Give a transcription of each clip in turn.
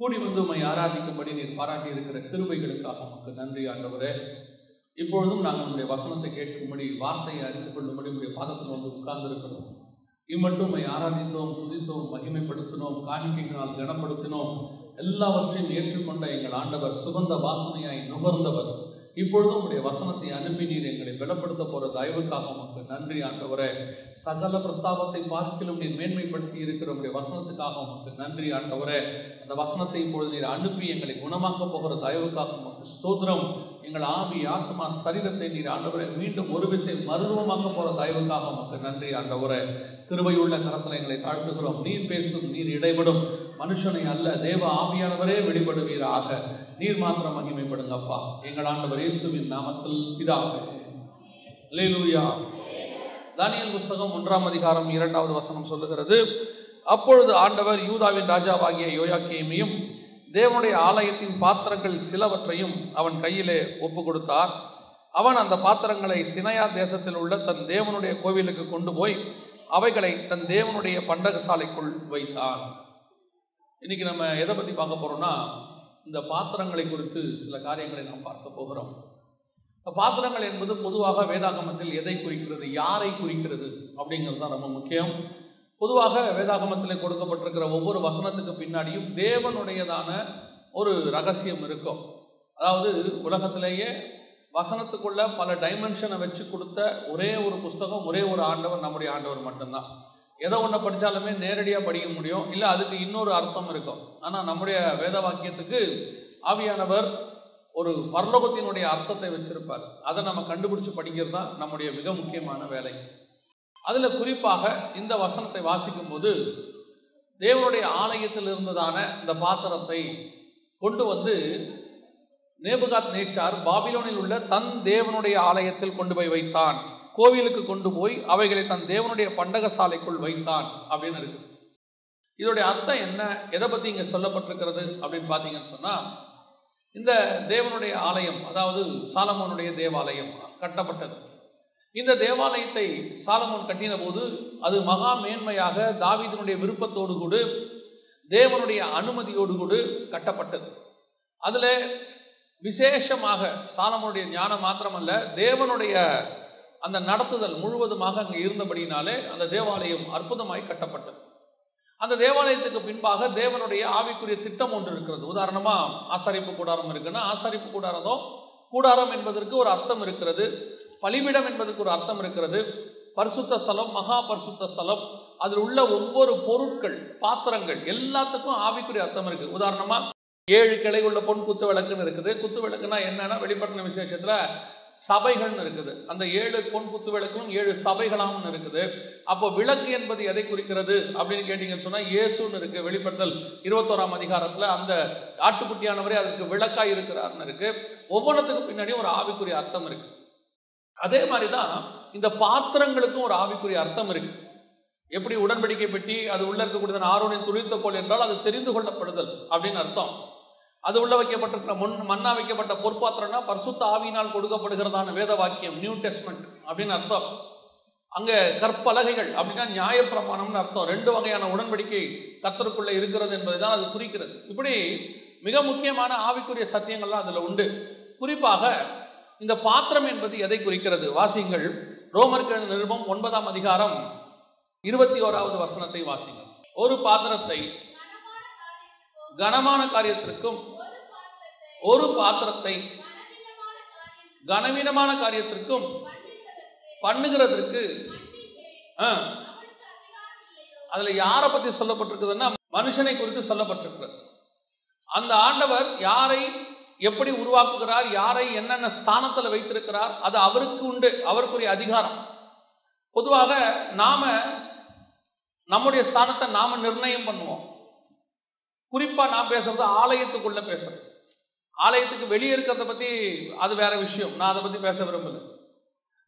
கூடி வந்து உண்மை ஆராதிக்கும்படி நீர் பாராட்டி இருக்கிற கிருபைகளுக்காக உமக்கு நன்றி ஆண்டவரே. இப்பொழுதும் நாங்கள் உங்களுடைய வசனத்தை கேட்கும்படி வார்த்தையை அறிந்து கொள்ளும்படி உங்களுடைய பாதத்தில் வந்து உட்கார்ந்திருக்கிறோம். இம்மட்டும் உண்மை ஆராதித்தோம் துதித்தோம் மகிமைப்படுத்தினோம் காணிக்கைகளால் கனப்படுத்தினோம். எல்லாவற்றையும் ஏற்றுக்கொண்ட எங்கள் ஆண்டவர் சுகந்த வாசனையாய் நுகர்ந்தவர். இப்பொழுதும் உடைய வசனத்தை அனுப்பி நீர் எங்களை பலப்படுத்த போகிற தயவுக்காக உமக்கு நன்றி ஆண்டவரே. சகல பிரஸ்தாபத்தை பார்க்கிலும் நீர் மேன்மைப்படுத்தி இருக்கிற உங்களுடைய வசனத்துக்காக உமக்கு நன்றி ஆண்டவரே. அந்த வசனத்தை இப்பொழுது நீர் அனுப்பி எங்களை குணமாக்க போகிற தயவுக்காக உமக்கு ஸ்தோத்திரம். எங்கள் ஆவி ஆத்மா சரீரத்தை நீர் ஆண்டவரை மீண்டும் ஒரு விசை மருத்துவமாக்க போகிற தயவுக்காக உமக்கு நன்றி ஆண்டவரே. கிருபையுள்ள கரத்தில் எங்களை தாழ்த்துகிறோம். நீர் பேசும் நீர் இடைபடும். மனுஷனை அல்ல தேவ ஆவியானவரே வெளிப்படுவீராக. நீர் மாத்திரம் மகிமைப்படுங்கப்பா. எங்கள் ஆண்டவர் இயேசுவின் நாமத்தில் பிதாவே. லேலூயா தானியல் புஸ்தகம் ஒன்றாம் அதிகாரம் இரண்டாவது வசனம் சொல்லுகிறது. அப்பொழுது ஆண்டவர் யூதாவின் ராஜாவாகிய யோயாக்கியமையும் தேவனுடைய ஆலயத்தின் பாத்திரங்கள் சிலவற்றையும் அவன் கையிலே ஒப்பு கொடுத்தார் அவன் அந்த பாத்திரங்களை சினையா தேசத்தில் உள்ள தன் தேவனுடைய கோவிலுக்கு கொண்டு போய் அவைகளை தன் தேவனுடைய பண்டகசாலைக்குள் வைத்தான். இன்னைக்கு நம்ம எதை பற்றி பார்க்க போகிறோம்னா இந்த பாத்திரங்களை குறித்து சில காரியங்களை நாம் பார்க்க போகிறோம். பாத்திரங்கள் என்பது பொதுவாக வேதாகமத்தில் எதை குறிக்கிறது யாரை குறிக்கிறது அப்படிங்கிறது தான் ரொம்ப முக்கியம். பொதுவாக வேதாகமத்தில் கொடுக்கப்பட்டிருக்கிற ஒவ்வொரு வசனத்துக்கு பின்னாடியும் தேவனுடையதான ஒரு ரகசியம் இருக்கும். அதாவது உலகத்திலேயே வசனத்துக்குள்ள பல டைமென்ஷனை வச்சு கொடுத்த ஒரே ஒரு புஸ்தகம் ஒரே ஒரு ஆண்டவர் நம்முடைய ஆண்டவர் மட்டும்தான். எதை ஒன்று படித்தாலுமே நேரடியாக படிக்க முடியும். இல்லை அதுக்கு இன்னொரு அர்த்தம் இருக்கும். ஆனால் நம்முடைய வேத வாக்கியத்துக்கு ஆவியானவர் ஒரு பரலோகத்தினுடைய அர்த்தத்தை வச்சிருப்பார். அதை நம்ம கண்டுபிடிச்சு படிக்கிறது தான் நம்முடைய மிக முக்கியமான வேலை. அதில் குறிப்பாக இந்த வசனத்தை வாசிக்கும் போது தேவனுடைய ஆலயத்தில் இருந்ததான இந்த பாத்திரத்தை கொண்டு வந்து நேபுகாத் நேச்சார் பாபிலோனில் உள்ள தன் தேவனுடைய ஆலயத்தில் கொண்டு போய் வைத்தான். கோவிலுக்கு கொண்டு போய் அவைகளை தன் தேவனுடைய பண்டகசாலைக்குள் வைத்தான் அப்படின்னு இருக்கு. இதோடைய அர்த்தம் என்ன? எதை பற்றி இங்கே சொல்லப்பட்டிருக்கிறது அப்படின்னு பார்த்தீங்கன்னு சொன்னால் இந்த தேவனுடைய ஆலயம் அதாவது சாலமோனுடைய தேவாலயம் கட்டப்பட்டது. இந்த தேவாலயத்தை சாலமோன் கட்டின போது அது மகா மேன்மையாக தாவீதனுடைய விருப்பத்தோடு கூட தேவனுடைய அனுமதியோடு கூட கட்டப்பட்டது. அதில் விசேஷமாக சாலமோனுடைய ஞானம் மாத்திரமல்ல தேவனுடைய அந்த நடத்துதல் முழுவதுமாக அங்கே இருந்தபடியினாலே அந்த தேவாலயம் அற்புதமாய் கட்டப்பட்டது. அந்த தேவாலயத்துக்கு பின்பாக தேவனுடைய ஆவிக்குரிய திட்டம் ஒன்று இருக்கிறது. உதாரணமாக ஆசாரிப்பு கூடாரம் இருக்குன்னா ஆசாரிப்பு கூடாரதோ கூடாரம் என்பதற்கு ஒரு அர்த்தம் இருக்கிறது. பலிபிடம் என்பதற்கு ஒரு அர்த்தம் இருக்கிறது. பரிசுத்த ஸ்தலம் மகா பரிசுத்த ஸ்தலம் அதில் உள்ள ஒவ்வொரு பொருட்கள் பாத்திரங்கள் எல்லாத்துக்கும் ஆவிக்குரிய அர்த்தம் இருக்குது உதாரணமாக ஏழு கிளை உள்ள பொன் குத்து விளக்குன்னு இருக்குது. குத்து விளக்குனா என்னன்னா வெளிப்பட்டன விசேஷத்தில் சபைகள்னு இருக்குது. அந்த ஏழு பொன் குத்து விளக்கும் ஏழு சபைகளாம்னு இருக்குது. அப்போ விளக்கு என்பது எதை குறிக்கிறது அப்படின்னு கேட்டீங்கன்னு சொன்னால் இயேசுன்னு இருக்குது வெளிப்படுத்தல் இருபத்தோராம் அதிகாரத்தில். அந்த ஆட்டுக்குட்டியானவரே அதற்கு விளக்காக இருக்கிறார்னு இருக்குது ஒவ்வொன்றத்துக்கு பின்னாடி ஒரு ஆவிக்குரிய அர்த்தம் இருக்குது அதே மாதிரி தான் இந்த பாத்திரங்களுக்கும் ஒரு ஆவிக்குரிய அர்த்தம் இருக்குது எப்படி உடன்படிக்கை பெட்டி அது உள்ளே இருக்கக்கூடிய ஆரோனின் துளித்த கோல் என்றால் அது தெரிந்து கொள்ளப்படுதல் அப்படின்னு அர்த்தம். அது உள்ள வைக்கப்பட்டிருக்கிற முன் மண்ணா வைக்கப்பட்ட பொற்பாத்திரம்னா பரிசுத்த ஆவியினால் கொடுக்கப்படுகிறதான வேத வாக்கியம் நியூ டெஸ்ட்மெண்ட் அப்படின்னு அர்த்தம். அங்க கற்பலகைகள் அப்படின்னா நியாயப்பிரமாணம்னு அர்த்தம். ரெண்டு வகையான உடன்படிக்கை கத்தருக்குள்ள இருக்கிறது என்பதை தான் அது குறிக்கிறது. இப்படி மிக முக்கியமான ஆவிக்குரிய சத்தியங்கள்லாம் அதுல உண்டு. குறிப்பாக இந்த பாத்திரம் என்பது எதை குறிக்கிறது? வாசிங்கள் ரோமர்கள் நிருபம் ஒன்பதாம் அதிகாரம் இருபத்தி ஓராவது வசனத்தை வாசிங்கள் ஒரு பாத்திரத்தை கனமான காரியத்திற்கும் ஒரு பாத்திரத்தை கனவீனமான காரியத்திற்கும் பண்ணுகிறதற்கு அதுல யாரை பத்தி சொல்லப்பட்டிருக்குதுன்னா மனுஷனை குறித்து சொல்லப்பட்டிருக்கிறது. அந்த ஆண்டவர் யாரை எப்படி உருவாக்குகிறார் யாரை என்னென்ன ஸ்தானத்தில் வைத்திருக்கிறார் அது அவருக்கு உண்டு அவருக்குரிய அதிகாரம். பொதுவாக நாம நம்முடைய ஸ்தானத்தை நாம நிர்ணயம் பண்ணுவோம். குறிப்பாக நான் பேசுறது ஆலயத்துக்குள்ள பேசுறது. ஆலயத்துக்கு வெளியே இருக்கிறத பத்தி அது வேற விஷயம். நான் அதை பத்தி பேச விரும்பல.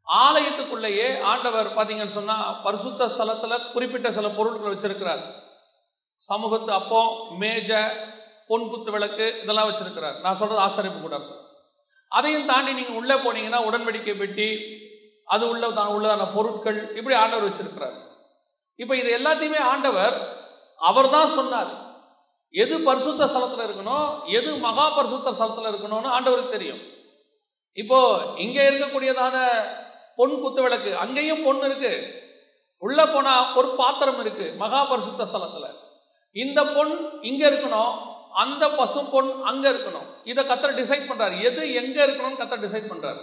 ஆலயத்துக்குள்ளேயே ஆண்டவர் பார்த்தீங்கன்னு சொன்னால் பரிசுத்த ஸ்தலத்தில் குறிப்பிட்ட சில பொருட்கள் வச்சிருக்கிறார். சமூகத்து அப்போ மேஜ பொன் குத்து விளக்கு இதெல்லாம் வச்சிருக்கிறார். நான் சொல்றது ஆசரிப்பு கூட. அதையும் தாண்டி நீங்கள் உள்ளே போனீங்கன்னா உடன்படிக்கை பெட்டி அது உள்ள தான் உள்ளதான பொருட்கள் இப்படி ஆண்டவர் வச்சிருக்கிறார். இப்போ இது எல்லாத்தையுமே ஆண்டவர் அவர் தான் சொன்னார். எது பரிசுத்த ஸ்தலத்தில் இருக்கணும்? எது மகா பரிசுத்த ஸ்தலத்தில் இருக்கணும்னு ஆண்டவருக்கு தெரியும். இப்போ இங்கே இருக்கக்கூடியதான பொன் குத்து விளக்கு அங்கேயும் பொண்ணு இருக்கு. உள்ள போனா ஒரு பாத்திரம் இருக்கு மகா பரிசுத்த ஸ்தலத்துல. இந்த பொன் இங்க இருக்கணும் அந்த பசும் பொன் அங்க இருக்கணும். இதை கத்தர் டிசைட் பண்றாரு. எது எங்க இருக்கணும்னு கத்தர் டிசைட் பண்றாரு.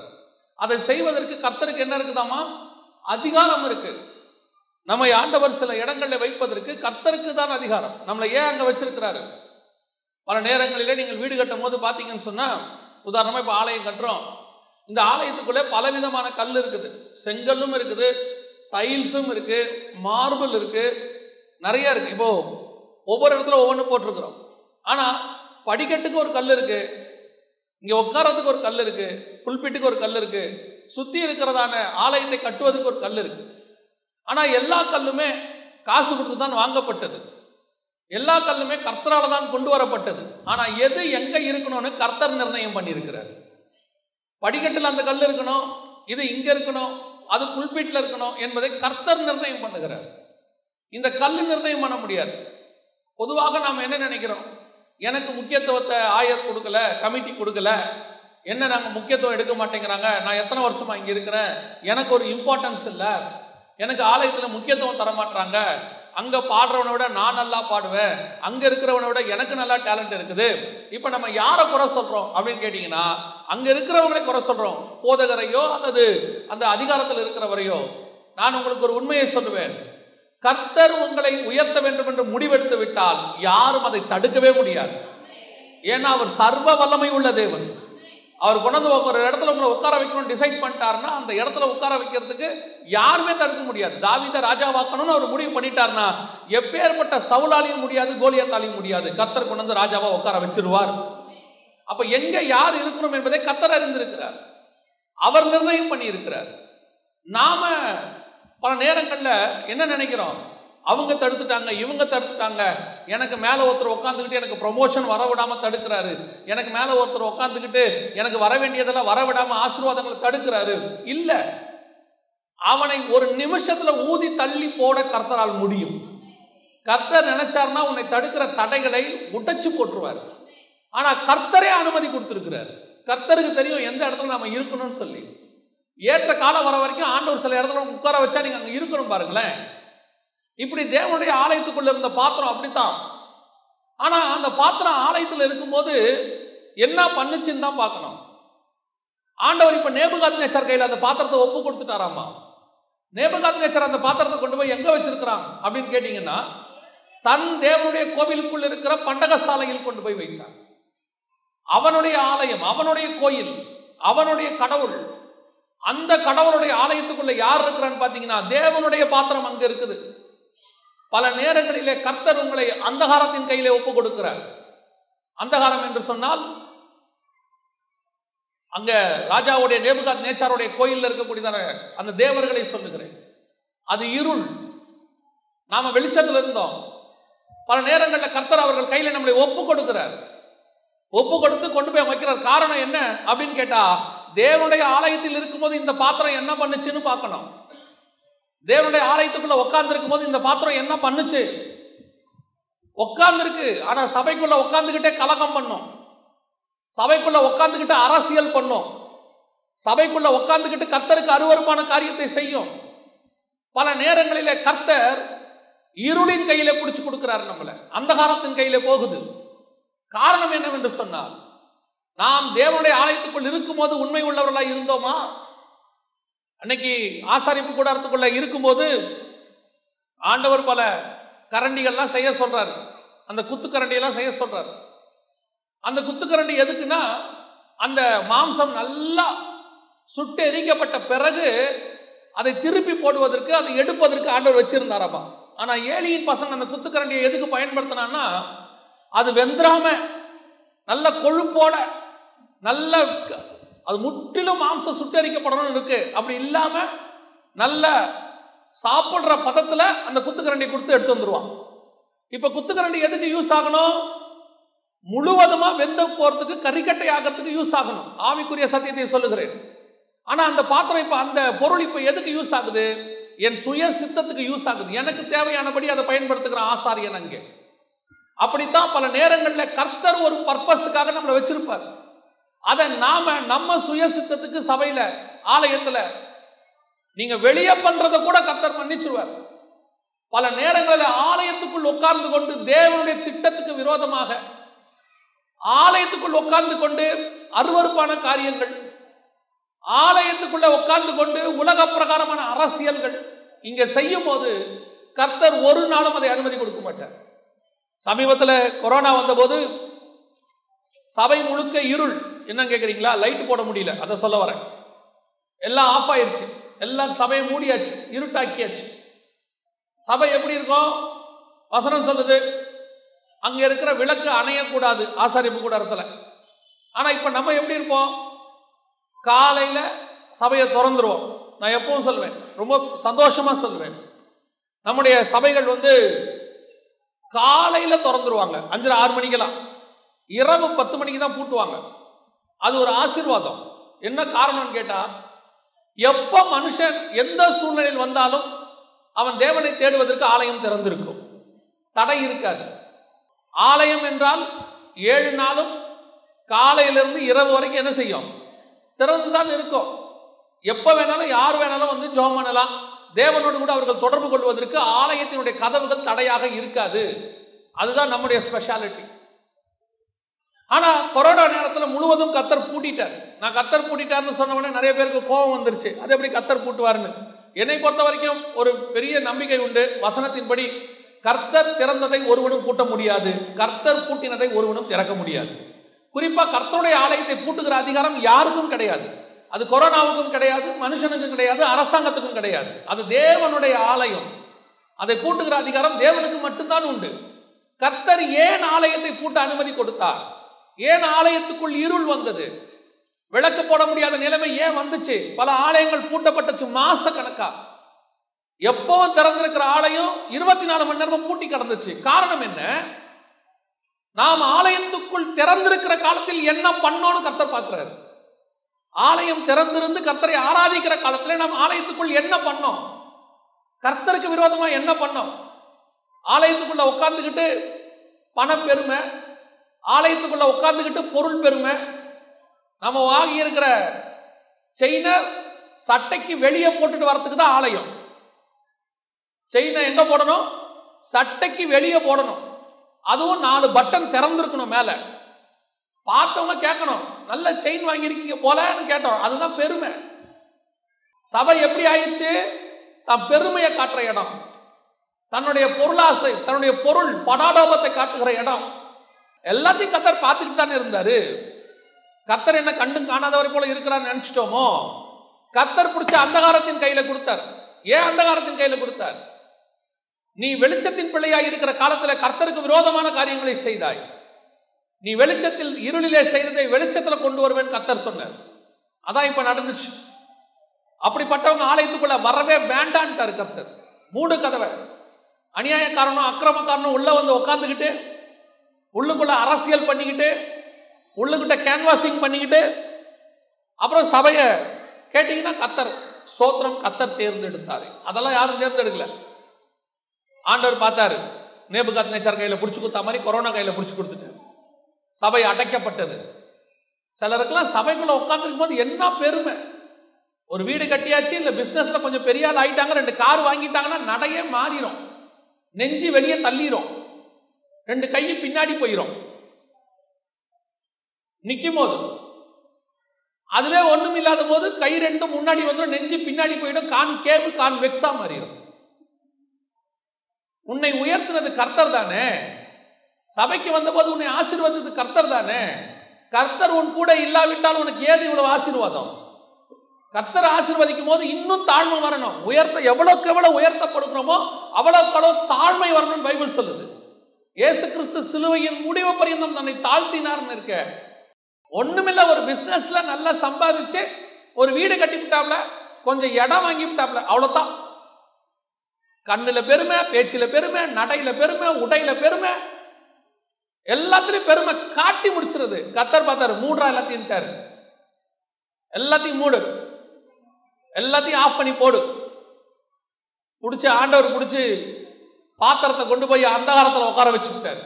அதை செய்வதற்கு கர்த்தருக்கு என்ன இருக்குதாமா அதிகாரம் இருக்கு. நம்மை ஆண்டவர் சில இடங்களில் வைப்பதற்கு கர்த்தருக்கு தான் அதிகாரம். நம்மளை ஏன் அங்கே வச்சிருக்கிறாரு? பல நேரங்களிலே நீங்கள் வீடு கட்டும் போது பார்த்தீங்கன்னு சொன்னால் உதாரணமாக இப்போ ஆலயம் கட்டுறோம். இந்த ஆலயத்துக்குள்ளே பலவிதமான கல் இருக்குது. செங்கல்லும் இருக்குது டைல்ஸும் இருக்குது மார்பிள் இருக்குது நிறையா இருக்குது இப்போது ஒவ்வொரு இடத்துல ஒவ்வொன்று போட்டிருக்கிறோம். ஆனால் படிக்கட்டுக்கு ஒரு கல் இருக்குது இங்கே உட்காரத்துக்கு ஒரு கல் இருக்குது புல்பிட்டுக்கு ஒரு கல் இருக்குது சுற்றி இருக்கிறதான ஆலயத்தை கட்டுவதற்கு ஒரு கல் இருக்குது ஆனால் எல்லா கல்லுமே காசு கொடுத்து தான் வாங்கப்பட்டது. எல்லா கல்லுமே கர்த்தரால் தான் கொண்டு வரப்பட்டது. ஆனால் எது எங்கே இருக்கணும்னு கர்த்தர் நிர்ணயம் பண்ணியிருக்கிறார். படிக்கட்டில் அந்த கல் இருக்கணும் இது இங்கே இருக்கணும் அது புல்பீட்டில் இருக்கணும் என்பதை கர்த்தர் நிர்ணயம் பண்ணுகிறார். இந்த கல் நிர்ணயம் பண்ண முடியாது. பொதுவாக நாம் என்ன நினைக்கிறோம்? எனக்கு முக்கியத்துவத்தை ஆயர் கொடுக்கல கமிட்டி கொடுக்கல. என்ன நாங்கள் முக்கியத்துவம் எடுக்க மாட்டேங்கிறாங்க? நான் எத்தனை வருஷமாக இங்கே இருக்கிறேன்? எனக்கு ஒரு இம்பார்ட்டன்ஸ் இல்லை. எனக்கு ஆலயத்தில் முக்கியத்துவம் தரமாட்டாங்க. அங்கே பாடுறவனை விட நான் நல்லா பாடுவேன். அங்கே இருக்கிறவனை விட எனக்கு நல்லா டேலண்ட் இருக்குது. இப்போ நம்ம யாரை குறை சொல்கிறோம் அப்படின்னு கேட்டிங்கன்னா அங்கே இருக்கிறவங்களே குறை சொல்கிறோம் போதகரையோ அல்லது அந்த அதிகாரத்தில் இருக்கிறவரையோ நான் உங்களுக்கு ஒரு உண்மையை சொல்லுவேன். கர்த்தர் உங்களை உயர்த்த வேண்டும் என்று முடிவெடுத்து விட்டால் யாரும் அதை தடுக்கவே முடியாது. ஏன்னா அவர் சர்வ வல்லமை உள்ள தேவன். அவர் கொண்டு வந்து ஒரு இடத்துல உங்களை உட்கார வைக்கணும்னு டிசைட் பண்ணிட்டாருன்னா அந்த இடத்துல உட்கார வைக்கிறதுக்கு யாருமே தடுக்க முடியாது. தாவித ராஜாவாக்கணும்னு அவர் முடிவு பண்ணிட்டாருன்னா எப்பேற்பட்ட சவுலாலையும் முடியாது கோலியத்தாலையும் முடியாது. கத்தர் கொண்டு வந்து ராஜாவா உட்கார வச்சிருவார். அப்ப எங்க யார் இருக்கணும் என்பதை கத்தர் அறிந்திருக்கிறார். அவர் நிர்ணயம் பண்ணி இருக்கிறார் நாம பல நேரங்களில் என்ன நினைக்கிறோம்? அவங்க தடுத்துட்டாங்க இவங்க தடுத்துட்டாங்க. எனக்கு மேலே ஒருத்தர் உட்காந்துக்கிட்டு எனக்கு ப்ரொமோஷன் வர விடாமல் தடுக்கிறாரு. எனக்கு மேலே ஒருத்தர் உட்காந்துக்கிட்டு எனக்கு வர வேண்டியதெல்லாம் வர விடாமல் ஆசீர்வாதங்களை தடுக்கிறாரு. இல்லை. அவனை ஒரு நிமிஷத்தில் ஊதி தள்ளி போட கர்த்தரால் முடியும். கர்த்தர் நினைச்சார்னா உன்னை தடுக்கிற தடைகளை உடைச்சு போட்டுருவார். ஆனால் கர்த்தரே அனுமதி கொடுத்துருக்கிறார். கர்த்தருக்கு தெரியும் எந்த இடத்துல நம்ம இருக்கணும்னு சொல்லி. ஏற்ற காலம் வர வரைக்கும் ஆண்டவர் சில இடத்துல உட்கார வச்சா நீங்கள் அங்கே இருக்கணும் பாருங்களேன். இப்படி தேவனுடைய ஆலயத்துக்குள்ள இருந்த பாத்திரம் அப்படித்தான். ஆனா அந்த பாத்திரம் ஆலயத்தில் இருக்கும்போது என்ன பண்ணுச்சுன்னு தான் பார்க்கணும். ஆண்டவர் இப்ப நேபுகாத் நேச்சர் கையில் அந்த பாத்திரத்தை ஒப்பு கொடுத்துட்டாராமா? நேபுகாத் நேச்சர் அந்த பாத்திரத்தை கொண்டு போய் எங்க வச்சிருக்கிறான் அப்படின்னு கேட்டீங்கன்னா தன் தேவனுடைய கோவிலுக்குள் இருக்கிற பண்டகசாலையில் கொண்டு போய் வைத்தான் அவனுடைய ஆலயம் அவனுடைய கோயில் அவனுடைய கடவுள் அந்த கடவுளுடைய ஆலயத்துக்குள்ள யார் இருக்கிறான்னு பார்த்தீங்கன்னா தேவனுடைய பாத்திரம் அங்க இருக்குது. பல நேரங்களிலே கர்த்தர் உங்களை அந்தகாரத்தின் கையிலே ஒப்பு கொடுக்கிறார் அந்தகாரம் என்று சொன்னால் அங்க ராஜாவுடைய நேபுகாத் நேச்சாருடைய கோயிலில் இருக்கக்கூடியதான அந்த தேவர்களை சொல்லுகிறேன். அது இருள். நாம வெளிச்சத்தில் இருந்தோம். பல நேரங்களில் கர்த்தர் அவர்கள் கையில நம்மளை ஒப்பு கொடுக்கிறார் ஒப்பு கொடுத்து கொண்டு போய் வைக்கிறார் காரணம் என்ன? அப்படின்னு கேட்டா தேவனுடைய ஆலயத்தில் இருக்கும்போது இந்த பாத்திரம் என்ன பண்ணுச்சுன்னு பார்க்கணும். தேவனுடைய ஆலயத்துக்குள்ள உட்கார்ந்துருக்கும் போது இந்த பாத்திரம் என்ன பண்ணுச்சு? உட்கார்ந்துருக்கு ஆனா சபைக்குள்ள உட்காந்துக்கிட்டே கலகம் பண்ணும். சபைக்குள்ள உட்காந்துக்கிட்டு அரசியல் பண்ணும். சபைக்குள்ள உட்காந்துக்கிட்டு கர்த்தருக்கு அருவருமான காரியத்தை செய்யும். பல நேரங்களிலே கர்த்தர் இருளின் கையில பிடிச்சு கொடுக்கிறார் நம்மள. அந்தகாரத்தின் கையில போகுது. காரணம் என்னவென்று சொன்னால் நாம் தேவனுடைய ஆலயத்துக்குள் இருக்கும்போது உண்மை உள்ளவர்களாக இருந்தோமா? அன்னைக்கு ஆசாரிப்பு கூடாரத்துக்குள்ள இருக்கும்போது ஆண்டவர் பல கரண்டிகள்லாம் செய்ய சொல்றாரு. அந்த குத்துக்கரண்டியெல்லாம் செய்ய சொல்றாரு. அந்த குத்துக்கரண்டி எதுக்குன்னா அந்த மாம்சம் நல்லா சுட்டு எரிக்கப்பட்ட பிறகு அதை திருப்பி போடுவதற்கு அதை எடுப்பதற்கு ஆண்டவர் வச்சிருந்தாராப்பா ஆனால் ஏலியின் பசங்க அந்த குத்துக்கரண்டியை எதுக்கு பயன்படுத்தினான்னா அது வெந்துராம நல்ல கொழுப்போட நல்ல அது முற்றிலும் மாம்சம் சுட்டரிக்கப்படணும்னு இருக்கு. அப்படி இல்லாம நல்ல சாப்பிட்ற பதத்துல அந்த குத்துக்கரண்டி கொடுத்து எடுத்து வந்துருவான். இப்ப குத்துக்கரண்டி எதுக்கு யூஸ் ஆகணும்? முழுவதுமா வெந்த போறதுக்கு கறிக்கட்டை ஆகிறதுக்கு யூஸ் ஆகணும். ஆவிக்குரிய சத்தியத்தை சொல்லுகிறேன். ஆனா அந்த பாத்திரம் இப்ப அந்த பொருள் இப்ப எதுக்கு யூஸ் ஆகுது? என் சுய சித்தத்துக்கு யூஸ் ஆகுது. எனக்கு தேவையானபடி அதை பயன்படுத்துகிற ஆசாரியன் அங்கே. அப்படித்தான் பல நேரங்களில் கர்த்தர் ஒரு பர்பஸுக்காக நம்மளை வச்சிருப்பார். அதை நாம நம்ம சுயசித்தத்துக்கு சபையில் சபையில ஆலயத்துல நீங்க வெளியே பண்றதை கூட கத்தர் மன்னிச்சிருவார். பல நேரங்களில் ஆலயத்துக்குள் உட்கார்ந்து கொண்டு தேவனுடைய திட்டத்துக்கு விரோதமாக ஆலயத்துக்குள் உட்கார்ந்து கொண்டு அருவருப்பான காரியங்கள் ஆலயத்துக்குள்ள உட்கார்ந்து கொண்டு உலக பிரகாரமான அரசியல்கள் இங்க செய்யும் போது கர்த்தர் ஒரு நாளும் அதை அனுமதி கொடுக்க மாட்டார். சமீபத்தில் கொரோனா வந்தபோது சபை முழுக்க இருள். என்ன கேட்குறீங்களா லைட் போட முடியல. அதை சொல்ல வரேன். எல்லாம் ஆஃப் ஆயிடுச்சு எல்லாம் சபையை மூடியாச்சு. இருட்டாக்கியாச்சு. சபை எப்படி இருக்கும்? வசனம் சொல்லுது. அங்க இருக்கிற விளக்கு அணையக்கூடாது. ஆசாரிப்பு கூடாரத்தில். ஆனா இப்ப நம்ம எப்படி இருப்போம்? காலையில சபையை திறந்துருவோம். நான் எப்பவும் சொல்லுவேன். ரொம்ப சந்தோஷமா சொல்லுவேன். நம்முடைய சபைகள் வந்து காலையில திறந்துருவாங்க. அஞ்சரை ஆறு மணிக்கெல்லாம். இரவு பத்து மணிக்கு தான் பூட்டுவாங்க. அது ஒரு ஆசீர்வாதம். என்ன காரணம்னு கேட்டால் எப்போ மனுஷன் எந்த சூழ்நிலையில் வந்தாலும் அவன் தேவனை தேடுவதற்கு ஆலயம் திறந்திருக்கும். தடை இருக்காது. ஆலயம் என்றால் ஏழு நாளும் காலையிலிருந்து இரவு வரைக்கும் என்ன செய்யும்? திறந்து தான் இருக்கும். எப்போ வேணாலும் யார் வேணாலும் வந்து ஜோம் பண்ணலாம். தேவனோடு கூட அவர்கள் தொடர்பு கொள்வதற்கு ஆலயத்தினுடைய கதவுகள் தடையாக இருக்காது. அதுதான் நம்முடைய ஸ்பெஷாலிட்டி ஆனால் கொரோனா நேரத்தில் முழுவதும் கத்தர் பூட்டிட்டார். நான் கத்தர் பூட்டிட்டார்னு சொன்ன உடனே நிறைய பேருக்கு கோபம் வந்துருச்சு. அது எப்படி கத்தர் பூட்டுவார்னு என்னை பொறுத்த வரைக்கும் ஒரு பெரிய நம்பிக்கை உண்டு. வசனத்தின்படி கர்த்தர் திறந்ததை ஒருவனும் பூட்ட முடியாது. கர்த்தர் பூட்டினதை ஒருவனும் திறக்க முடியாது. குறிப்பாக கர்த்தருடைய ஆலயத்தை பூட்டுகிற அதிகாரம் யாருக்கும் கிடையாது. அது கொரோனாவுக்கும் கிடையாது மனுஷனுக்கும் கிடையாது அரசாங்கத்துக்கும் கிடையாது. அது தேவனுடைய ஆலயம். அதை பூட்டுகிற அதிகாரம் தேவனுக்கு மட்டும்தான் உண்டு. கர்த்தர் ஏன் ஆலயத்தை பூட்ட அனுமதி கொடுத்தார்? ஏன் ஆலயத்துக்குள் இருள் வந்தது? விளக்கு போட முடியாத நிலைமை ஏன் வந்துச்சு? பல ஆலயங்கள் பூட்டப்பட்டுச்சு மாச கணக்கா எப்பவும் திறந்திருக்கிற ஆலயம் இருபத்தி நாலு மணி நேரமும் பூட்டி கிடந்துச்சு. காரணம் என்ன? நாம் ஆலயத்துக்குள் திறந்திருக்கிற காலத்தில் என்ன பண்ணோன்னு கர்த்தர் பார்க்கிறாரு. ஆலயம் திறந்திருந்து கர்த்தரை ஆராதிக்கிற காலத்தில் நாம் ஆலயத்துக்குள் என்ன பண்ணோம்? கர்த்தருக்கு விரோதமா என்ன பண்ணோம்? ஆலயத்துக்குள்ள உட்கார்ந்துக்கிட்டு பணப்பெருமை ஆலயத்துக்குள்ள உட்கார்ந்துக்கிட்டு பொருள் பெருமை. நம்ம வாங்கி இருக்கிற செயினை சட்டைக்கு வெளியே போட்டுட்டு வரத்துக்கு தான் ஆலயம். செயினை எங்க போடணும்? சட்டைக்கு வெளியே போடணும். அதுவும் நாலு பட்டன் திறந்துருக்கணும் மேல. பார்த்தவங்க கேட்கணும் நல்ல செயின் வாங்கியிருக்கீங்க போலன்னு கேட்டோம். அதுதான் பெருமை. சபை எப்படி ஆயிடுச்சு? தான் பெருமையை காட்டுற இடம். தன்னுடைய பொருளாசை தன்னுடைய பொருள் படாடோபத்தை காட்டுகிற இடம். எல்லாத்தையும் கத்தர் பார்த்துட்டு தானே இருந்தாரு. கத்தர் என்ன கண்டும் காணாதவரை போல இருக்கிறான்னு நினைச்சிட்டோமோ? கத்தர் பிடிச்ச அந்தகாரத்தின் கையில கொடுத்தார். ஏன் அந்தகாரத்தின் கையில கொடுத்தார்? நீ வெளிச்சத்தின் பிள்ளையாய் இருக்கிற காலத்துல கர்த்தருக்கு விரோதமான காரியங்களை செய்தாய். நீ வெளிச்சத்தில் இருளிலே செய்ததை வெளிச்சத்துல கொண்டு வருவேன் கர்த்தர் சொன்னார். அதான் இப்ப நடந்துச்சு. அப்படிப்பட்டவங்க ஆலயத்துக்குள்ள வரவே வேண்டான்ட்டார் கர்த்தர். மூடு கதவை. அநியாயக்காரனும் அக்கிரமக்காரனும் உள்ள வந்து உட்காந்துக்கிட்டு உள்ளுக்குள்ள அரசியல் பண்ணிக்கிட்டு உள்ளுக்கிட்ட கேன்வாசிங் பண்ணிக்கிட்டு அப்புறம் சபையை கேட்டிங்கன்னா கத்தர் ஸ்தோத்திரம் கத்தர் தேர்ந்தெடுத்தார். அதெல்லாம் யாரும் தேர்ந்தெடுக்கல. ஆண்டவர் பார்த்தாரு நேபுகாத் நேச்சர் கையில் பிடிச்சி கொடுத்த மாதிரி கொரோனா கையில் பிடிச்சி கொடுத்துட்டு சபை அடைக்கப்பட்டது. சிலருக்கெல்லாம் சபைக்குள்ளே உட்காந்துருக்கும் போது என்ன பெருமை. ஒரு வீடு கட்டியாச்சு இல்லை பிஸ்னஸில் கொஞ்சம் பெரிய ஆள் ஆகிட்டாங்க ரெண்டு கார் வாங்கிட்டாங்கன்னா நடையே மாறிடும் நெஞ்சு வெளியே தள்ளிடும் ரெண்டு கை பின்னாடி போயிடும் நிற்கும் போது அதுவே ஒன்றும் இல்லாத போது கை ரெண்டும் முன்னாடி வந்துடும் நெஞ்சு பின்னாடி போயிடும் கான் கேவு கான் வெக்ஸா மாறிடும் உன்னை உயர்த்தினது கர்த்தர் தானே. சபைக்கு வந்தபோது உன்னை ஆசீர்வதித்தது கர்த்தர் தானே. கர்த்தர் உன் கூட இல்லாவிட்டால் உனக்கு ஏது இவ்வளவு ஆசீர்வாதம்? கர்த்தர் ஆசீர்வதிக்கும் போது இன்னும் தாழ்மை வரணும். உயர்த்த எவ்வளவுக்கு எவ்வளவு கொடுக்குறோமோ அவ்வளவுக்கு அவ்வளவு தாழ்மை வரணும்னு பைபிள் சொல்லுது. இயேசு கிறிஸ்து சிலுவையின் முடிவு பரியந்தம் தன்னை தாழ்த்தினார்னு இருக்க. ஒண்ணுமில்ல ஒரு பிஸ்னஸ்ல நல்லா சம்பாதிச்சு ஒரு வீடு கட்டி விட்டாப்ல கொஞ்சம் இடம் வாங்கி விட்டாப்ல அவ்வளவுதான். கண்ணுல பெருமை பேச்சில பெருமை நடையில பெருமை உடையில பெருமை. எல்லாத்துலையும் பெருமை காட்டி முடிச்சிருது. கத்தர் பார்த்தாரு மூடுறா எல்லாத்தையும் எல்லாத்தையும் மூடு. எல்லாத்தையும் ஆஃப் பண்ணி போடு. பிடிச்சி ஆண்டவர் பிடிச்சி பாத்திரத்தை கொண்டு போய் அந்தகாரத்தில் உட்கார வச்சுக்கிட்டார்.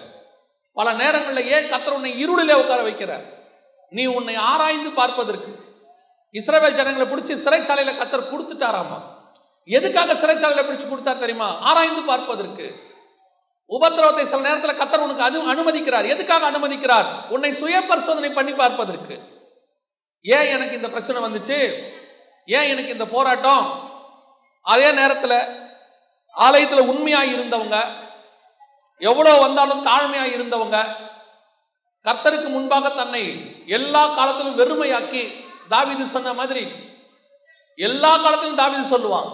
பல நேரங்களில் ஏன் கத்தர் உன்னை இருளிலே உட்கார வைக்கிறார்? நீ உன்னை ஆராய்ந்து பார்ப்பதற்கு. இஸ்ரேல் ஜனங்களை பிடிச்சி சிறைச்சாலையில் கத்தர் கொடுத்துட்டாராமா? எதுக்காக சிறைச்சாலையில் பிடிச்சு கொடுத்தார் தெரியுமா? ஆராய்ந்து பார்ப்பதற்கு. உபத்திரவத்தை சில நேரத்தில் கத்தர் உனக்கு அது அனுமதிக்கிறார். எதுக்காக அனுமதிக்கிறார்? உன்னை சுய பரிசோதனை பண்ணி பார்ப்பதற்கு. ஏன் எனக்கு இந்த பிரச்சனை வந்துச்சு? ஏன் எனக்கு இந்த போராட்டம்? அதே நேரத்தில் ஆலயத்தில் உண்மையாக இருந்தவங்க எவ்வளோ வந்தாலும் தாழ்மையாக இருந்தவங்க கர்த்தருக்கு முன்பாக தன்னை எல்லா காலத்திலும் வெறுமையாக்கி தாவிது சொன்ன மாதிரி எல்லா காலத்திலும் தாவிது சொல்லுவான்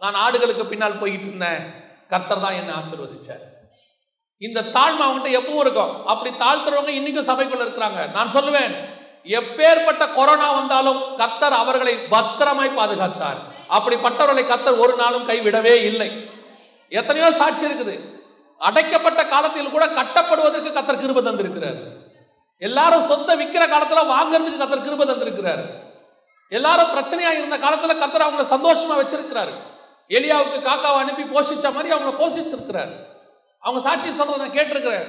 நான் ஆடுகளுக்கு பின்னால் போயிட்டு இருந்தேன். கர்த்தர் தான் என்னை ஆசிர்வதிச்சார். இந்த தாழ்மை அவங்ககிட்ட எப்பவும் இருக்கும். அப்படி தாழ்த்துறவங்க இன்னைக்கும் சபைக்குள்ள இருக்கிறாங்க. நான் சொல்லுவேன் எப்பேற்பட்ட கொரோனா வந்தாலும் கத்தர் அவர்களை பத்திரமாய் பாதுகாத்தார். அப்படிப்பட்டவர்களை கத்தர் ஒரு நாளும் கைவிடவே இல்லை. எத்தனையோ சாட்சி இருக்குது. அடைக்கப்பட்ட காலத்தில் கூட கட்டப்படுவதற்கு கத்தர் கிருப தந்திருக்கிறார். எல்லாரும் சொத்தை விற்கிற காலத்தில் வாங்குறதுக்கு கத்தர் கிருப தந்திருக்கிறார். எல்லாரும் பிரச்சனையாக இருந்த காலத்தில் கத்தர் அவங்கள சந்தோஷமா வச்சிருக்கிறாரு. எலியாவுக்கு காக்காவை அனுப்பி போஷிச்ச மாதிரி அவங்கள போஷிச்சிருக்கிறார். அவங்க சாட்சி சொல்றதை நான் கேட்டிருக்கிறேன்.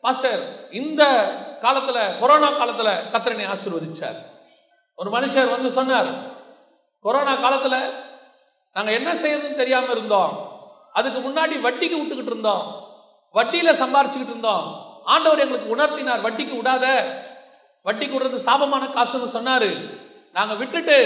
பாஸ்டர் இந்த காலத்தில் கொரோனா காலத்தில் கத்திரனை ஆசிர்வதிச்சார். ஒரு மனுஷர் வந்து சொன்னார் கொரோனா காலத்தில் நாங்கள் என்ன செய்யறதுன்னு தெரியாமல் இருந்தோம். அதுக்கு முன்னாடி வட்டிக்கு விட்டுக்கிட்டு இருந்தோம். வட்டியில சம்பாரிச்சுக்கிட்டு இருந்தோம். ஆண்டவர் எங்களுக்கு உணர்த்தினார் வட்டிக்கு விடாத. வட்டிக்கு விடுறது சாபமான காசுன்னு சொன்னாரு. நாங்க விட்டுட்டு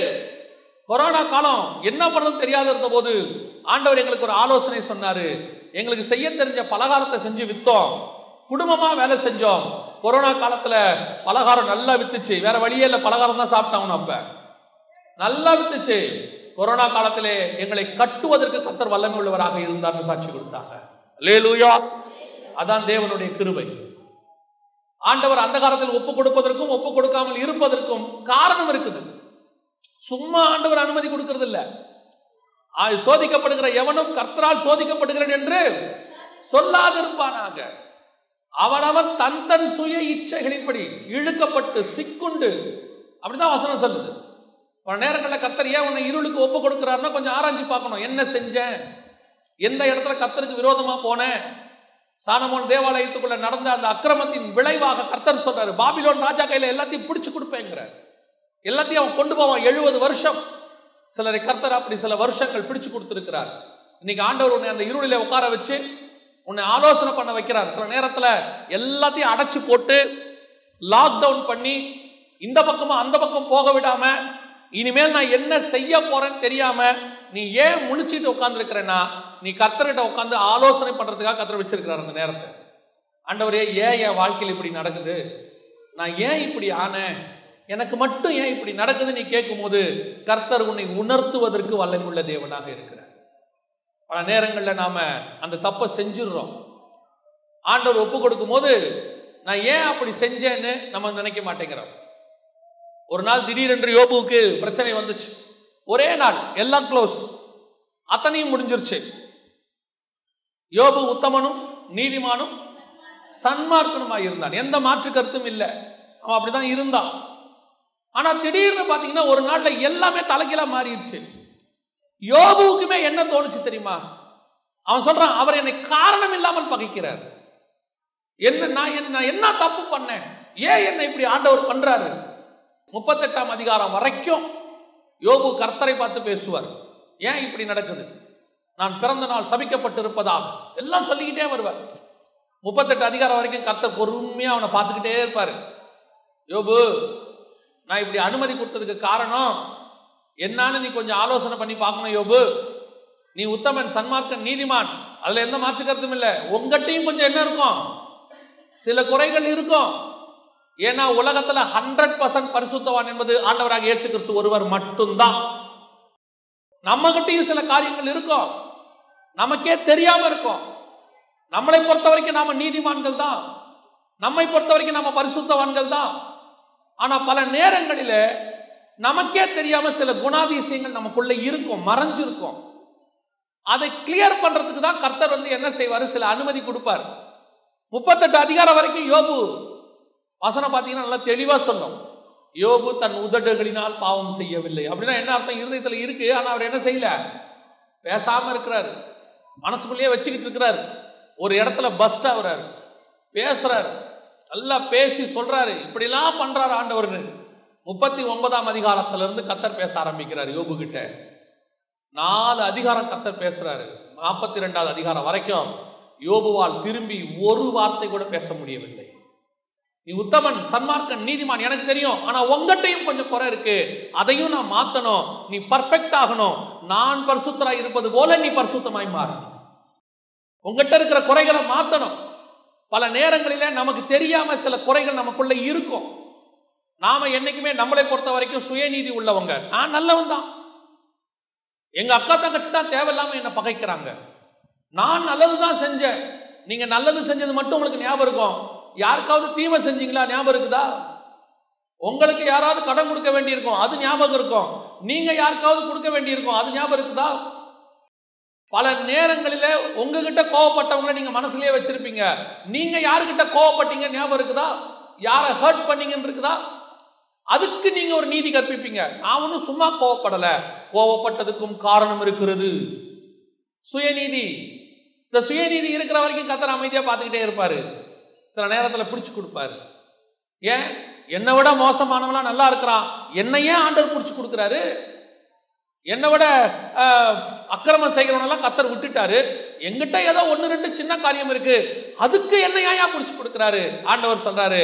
கொரோனா காலம் என்ன பண்ணணும் தெரியாத இருந்தபோது ஆண்டவர் எங்களுக்கு ஒரு ஆலோசனை சொன்னாரு. எங்களுக்கு செய்ய தெரிஞ்ச பலகாரத்தை செஞ்சு வித்தோம். குடும்பமா வேலை செஞ்சோம். கொரோனா காலத்துல பலகாரம் நல்லா வித்துச்சு. வேற வழியே இல்லை பலகாரம் தான் சாப்பிட்டாங்க அப்ப. நல்லா வித்துச்சு. கொரோனா காலத்திலே எங்களை கட்டுவதற்கு கத்தர் வல்லமை உள்ளவராக இருந்தார்னு சாட்சி கொடுத்தாங்க. லேலூயா அதான் தேவனுடைய கிருபை. ஆண்டவர் அந்த காலத்தில் ஒப்பு கொடுப்பதற்கும் ஒப்பு கொடுக்காமல் இருப்பதற்கும் காரணம் இருக்குது. சும்மா ஆண்டவர் அனுமதி கொடுக்கிறது இல்ல சோதிக்கப்படுகிற எவனும் கர்த்தரால் சோதிக்கப்படுகிறேன் என்று சொல்லாதிருப்பானாக. அவனவன் தன் தன் சுய இச்சைகளின்படி இழுக்கப்பட்டு சிக்குண்டு அப்படிதான் வசனம் சொல்லுது. பல நேரங்களில் கத்தர் ஏன் உன்னை இருளுக்கு ஒப்பு கொடுக்குறாருன்னா கொஞ்சம் ஆராய்ச்சி பார்க்கணும். என்ன செஞ்சேன்? எந்த இடத்துல கர்த்தருக்கு விரோதமா போனேன்? சானமோன் தேவாலயத்துக்குள்ள நடந்த அந்த அக்கிரமத்தின் விளைவாக கர்த்தர் சொல்றாரு பாபிலோன் ராஜா கையில எல்லாத்தையும் பிடிச்சு கொடுப்பேங்கிறார். எல்லாத்தையும் அவன் கொண்டு போவான் எழுபது வருஷம். சிலரை கர்த்தர் அப்படி சில வருஷங்கள் பிடிச்சு கொடுத்துருக்கிறார். இன்னைக்கு ஆண்டவர் உன்னை அந்த இருளில உட்கார வச்சு உன்னை ஆலோசனை பண்ண வைக்கிறார். சில நேரத்துல எல்லாத்தையும் அடைச்சு போட்டு லாக்டவுன் பண்ணி இந்த பக்கமும் அந்த பக்கம் போக விடாம இனிமேல் நான் என்ன செய்ய போறேன்னு தெரியாம நீ ஏன் முழிச்சிட்டு உட்காந்துருக்கிறேன்னா நீ கர்த்தர்கிட்ட உட்காந்து ஆலோசனை பண்றதுக்காக கர்த்தர் வச்சிருக்கிறார் அந்த நேரத்தை. ஆண்டவரே ஏன் என் வாழ்க்கையில் இப்படி நடக்குது? நான் ஏன் இப்படி ஆனேன்? எனக்கு மட்டும் ஏன் இப்படி நடக்குது நீ கேட்கும்போது கர்த்தர் உன்னை உணர்த்துவதற்கு வல்லமுள்ள தேவனாக இருக்கிறார். பல நேரங்களில் நாம அந்த தப்பை செஞ்சிடுறோம். ஆண்டவர் ஒப்பு கொடுக்கும் போது நான் ஏன் அப்படி செஞ்சேன்னு நம்ம நினைக்க மாட்டேங்கிறோம். ஒரு நாள் திடீரென்று யோபுவுக்கு பிரச்சனை வந்துச்சு. ஒரே நாள் எல்லாம் க்ளோஸ் அத்தனையும் முடிஞ்சிருச்சு. யோபு உத்தமனும் நீதிமானும் சன்மார்க்கனுமாய் இருந்தான். எந்த மாற்று கருத்தும் இல்லை. அவன் அப்படிதான் இருந்தான். ஆனா திடீர்னு பாத்தீங்கன்னா ஒரு நாள்ல எல்லாமே தலைகீழா மாறிடுச்சு. யோபுவுக்குமே என்ன தோணுச்சு தெரியுமா? அவன் சொல்றான் அவர் என்னை காரணம் இல்லாமல் பகைக்கிறார். என்ன நான் என்ன என்ன தப்பு பண்ணேன்? ஏன் என்னை இப்படி ஆண்டவர் பண்றாரு? முப்பத்தெட்டாம் அதிகாரம் வரைக்கும் யோபு கர்த்தரை பார்த்து பேசுவார். ஏன் இப்படி நடக்குது? நான் பிறந்த நாள் சபிக்கப்பட்டிருப்பதாக. எல்லாம் சொல்லிக்கிட்டே வருவார். முப்பத்தெட்டு அதிகாரம் வரைக்கும் கர்த்தர் பொறுமையாக அவனை பார்த்துக்கிட்டே இருப்பார். யோபு நான் இப்படி அனுமதி கொடுத்ததுக்கு காரணம் என்னான்னு நீ கொஞ்சம் ஆலோசனை பண்ணி பார்க்கணும் யோபு. நீ உத்தமன் சன்மார்க்கன் நீதிமான். அதில் எந்த மாற்று கருத்தும் இல்லை. உங்ககிட்டயும் கொஞ்சம் என்ன இருக்கும். சில குறைகள் இருக்கும். ஏன்னா உலகத்துல ஹண்ட்ரட் பர்சன்ட் பரிசுத்தவான் என்பது ஆண்டவராக இயேசு கிறிஸ்து ஒருவர் மட்டும்தான். நம்ம சில காரியங்கள் இருக்கும். நமக்கே தெரியாம இருக்கும். நம்மளை பொறுத்த வரைக்கும் நாம நீதிமான்கள் தான். நம்மை பொறுத்த வரைக்கும் நம்ம பரிசுத்தவான்கள் தான். ஆனா பல நேரங்களில நமக்கே தெரியாம சில குணாதிசயங்கள் நமக்குள்ள இருக்கும் மறைஞ்சிருக்கும். அதை கிளியர் பண்றதுக்கு தான் கர்த்தர் வந்து என்ன செய்வாரு? சில அனுமதி கொடுப்பார். முப்பத்தெட்டு அதிகாரம் வரைக்கும் யோபு வசனம் பார்த்தீங்கன்னா நல்லா தெளிவாக சொன்னோம். யோபு தன் உதடுகளினால் பாவம் செய்யவில்லை. அப்படின்னா என்ன அர்த்தம்? இருதயத்தில் இருக்கு ஆனால் அவர் என்ன செய்யல? பேசாமல் இருக்கிறாரு. மனசுக்குள்ளேயே வச்சுக்கிட்டு இருக்கிறாரு. ஒரு இடத்துல பஸ்ட் ஆகுறாரு. பேசுறாரு. நல்லா பேசி சொல்றாரு. இப்படிலாம் பண்றாரு ஆண்டவர்னு. முப்பத்தி ஒன்பதாம் அதிகாரத்திலிருந்து கத்தர் பேச ஆரம்பிக்கிறார் யோபு கிட்ட நாலு அதிகாரம் கத்தர் பேசுறாரு. நாற்பத்தி ரெண்டாவது அதிகாரம் வரைக்கும் யோபுவால் திரும்பி ஒரு வார்த்தை கூட பேச முடியவில்லை. நீ உத்தமன் சன்மார்க்கன் நீதிமான் எனக்கு தெரியும். ஆனா உங்ககிட்டயும் கொஞ்சம் குறை இருக்கு. அதையும் நான் மாத்தணும். நீ பர்ஃபெக்ட் ஆகணும். நான் பரிசுத்தராய் இருப்பது போல நீ பரிசுத்தமாய் மாறு. உங்ககிட்ட இருக்கிற குறைகளை மாத்தணும். பல நேரங்களிலே நமக்கு தெரியாம சில குறைகள் நமக்குள்ள இருக்கும். நாம என்னைக்குமே நம்மளை பொறுத்த வரைக்கும் சுயநீதி உள்ளவங்க. நான் நல்லவன் தான். எங்க அக்கா தங்கச்சி தான் தேவையில்லாம என்னை பகைக்கிறாங்க. நான் நல்லது தான் செஞ்சேன். நீங்க நல்லது செஞ்சது மட்டும் உங்களுக்கு ஞாபகம் இருக்கும். யாருக்காவது தீமை செஞ்சீங்களா? ஞாபகம் இருக்குதா? உங்களுக்கு யாராவது கடன் கொடுக்க வேண்டியிருக்கும் அது ஞாபகம் இருக்கும். நீங்க யாருக்காவது கொடுக்க வேண்டியிருக்கும் அது ஞாபகம் இருக்குதா? பல நேரங்களில் உங்ககிட்ட கோவப்பட்டவங்களை நீங்க மனசுலயே வச்சிருப்பீங்க. நீங்க யாருக்கிட்ட கோவப்பட்டீங்க? ஞாபகம் இருக்குதா? யாரை ஹர்ட் பண்ணீங்கன்னு இருக்குதா? அதுக்கு நீங்க ஒரு நீதி கற்பிப்பீங்க. நான் ஒன்றும் சும்மா கோவப்படல. கோவப்பட்டதுக்கும் காரணம் இருக்கிறது. சுயநீதி. இந்த சுயநீதி இருக்கிற வரைக்கும் கத்தர் அமைதியா பார்த்துக்கிட்டே இருப்பாரு. சில நேரத்தில் பிடிச்சு கொடுப்பாரு. ஏன்? என்னை விட மோசமானவெல்லாம் நல்லா இருக்கிறான். என்னை ஏன் ஆண்டவர் பிடிச்சி கொடுக்குறாரு. என்னை விட அக்கிரமம் செய்கிறவனெல்லாம் கத்தர் விட்டுட்டாரு. எங்கிட்ட ஏதோ ஒன்று ரெண்டு சின்ன காரியம் இருக்கு. அதுக்கு என்ன ஏன் பிடிச்சி கொடுக்குறாரு? ஆண்டவர் சொல்றாரு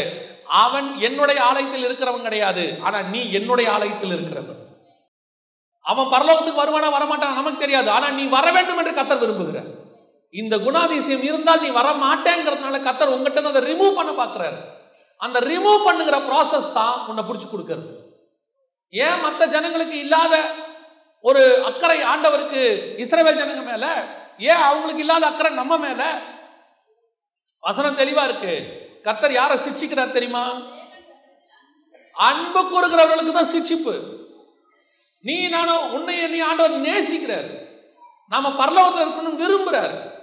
அவன் என்னுடைய ஆலயத்தில் இருக்கிறவன் கிடையாது. ஆனா நீ என்னுடைய ஆலயத்தில் இருக்கிறவன். அவன் பரலோகத்துக்கு வருவானா வரமாட்டான் நமக்கு தெரியாது. ஆனா நீ வர வேண்டும் என்று கத்தர் விரும்புகிறார். இந்த குணாதிசயம் இருந்தால் நீ வர மாட்டேங்கிறதுனால கத்தர் உங்ககிட்ட இருந்து அதை ரிமூவ் பண்ண பார்க்குறாரு. அந்த ரிமூவ் பண்ணுகிற ப்ராசஸ் தான் உன்னை பிடிச்சி கொடுக்கறது. ஏன் மற்ற ஜனங்களுக்கு இல்லாத ஒரு அக்கறை ஆண்டவருக்கு இஸ்ரவேல் ஜனங்க மேல? ஏன் அவங்களுக்கு இல்லாத அக்கறை நம்ம மேல? வசனம் தெளிவா இருக்கு. கர்த்தர் யாரை சிக்ஷிக்கிறார் தெரியுமா? அன்பு கூறுகிறவர்களுக்கு தான் சிக்ஷிப்பு. நீ நானும் உன்னை நீ ஆண்டவர் நேசிக்கிறார். நாம பரலோகத்தில் இருக்கணும்னு விரும்புறாரு.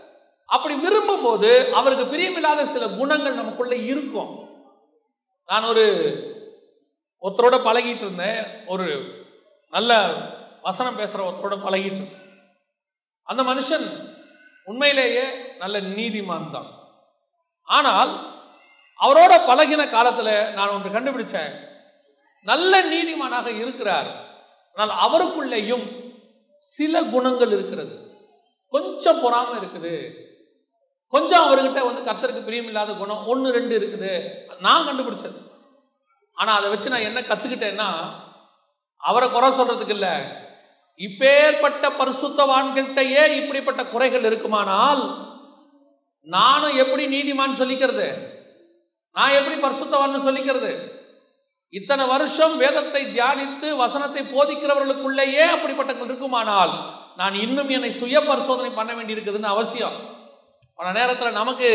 அப்படி விரும்பும் போது அவருக்கு பிரியமில்லாத சில குணங்கள் நமக்குள்ள இருக்கும். நான் ஒரு ஒருத்தரோட பழகிட்டு இருந்தேன். ஒரு நல்ல வசனம் பேசுகிற ஒருத்தரோட பழகிட்டு இருந்தேன். அந்த மனுஷன் உண்மையிலேயே நல்ல நீதிமான் தான். ஆனால் அவரோட பழகின காலத்தில் நான் ஒன்று கண்டுபிடிச்சேன். நல்ல நீதிமானாக இருக்கிறார். ஆனால் அவருக்குள்ளேயும் சில குணங்கள் இருக்கிறது. கொஞ்சம் பொறாமல் இருக்குது. கொஞ்சம் அவர்கிட்ட வந்து கர்த்தருக்கு பிரியமில்லாத குணம் ஒன்று ரெண்டு இருக்குது. நான் கண்டுபிடிச்சது. ஆனால் அதை வச்சு நான் என்ன கற்றுக்கிட்டேன்னா அவரை குறை சொல்றதுக்கு இல்லை. இப்பேற்பட்ட பரிசுத்தவான்கள்கிட்டயே இப்படிப்பட்ட குறைகள் இருக்குமானால் நானும் எப்படி நீதிமான் சொல்லிக்கிறது? நான் எப்படி பரிசுத்தவான்னு சொல்லிக்கிறது? இத்தனை வருஷம் வேதத்தை தியானித்து வசனத்தை போதிக்கிறவர்களுக்குள்ளேயே அப்படிப்பட்ட இருக்குமானால் நான் இன்னும் என்னை சுய பரிசோதனை பண்ண வேண்டியிருக்குதுன்னு அவசியம். பல நேரத்தில் நமக்கு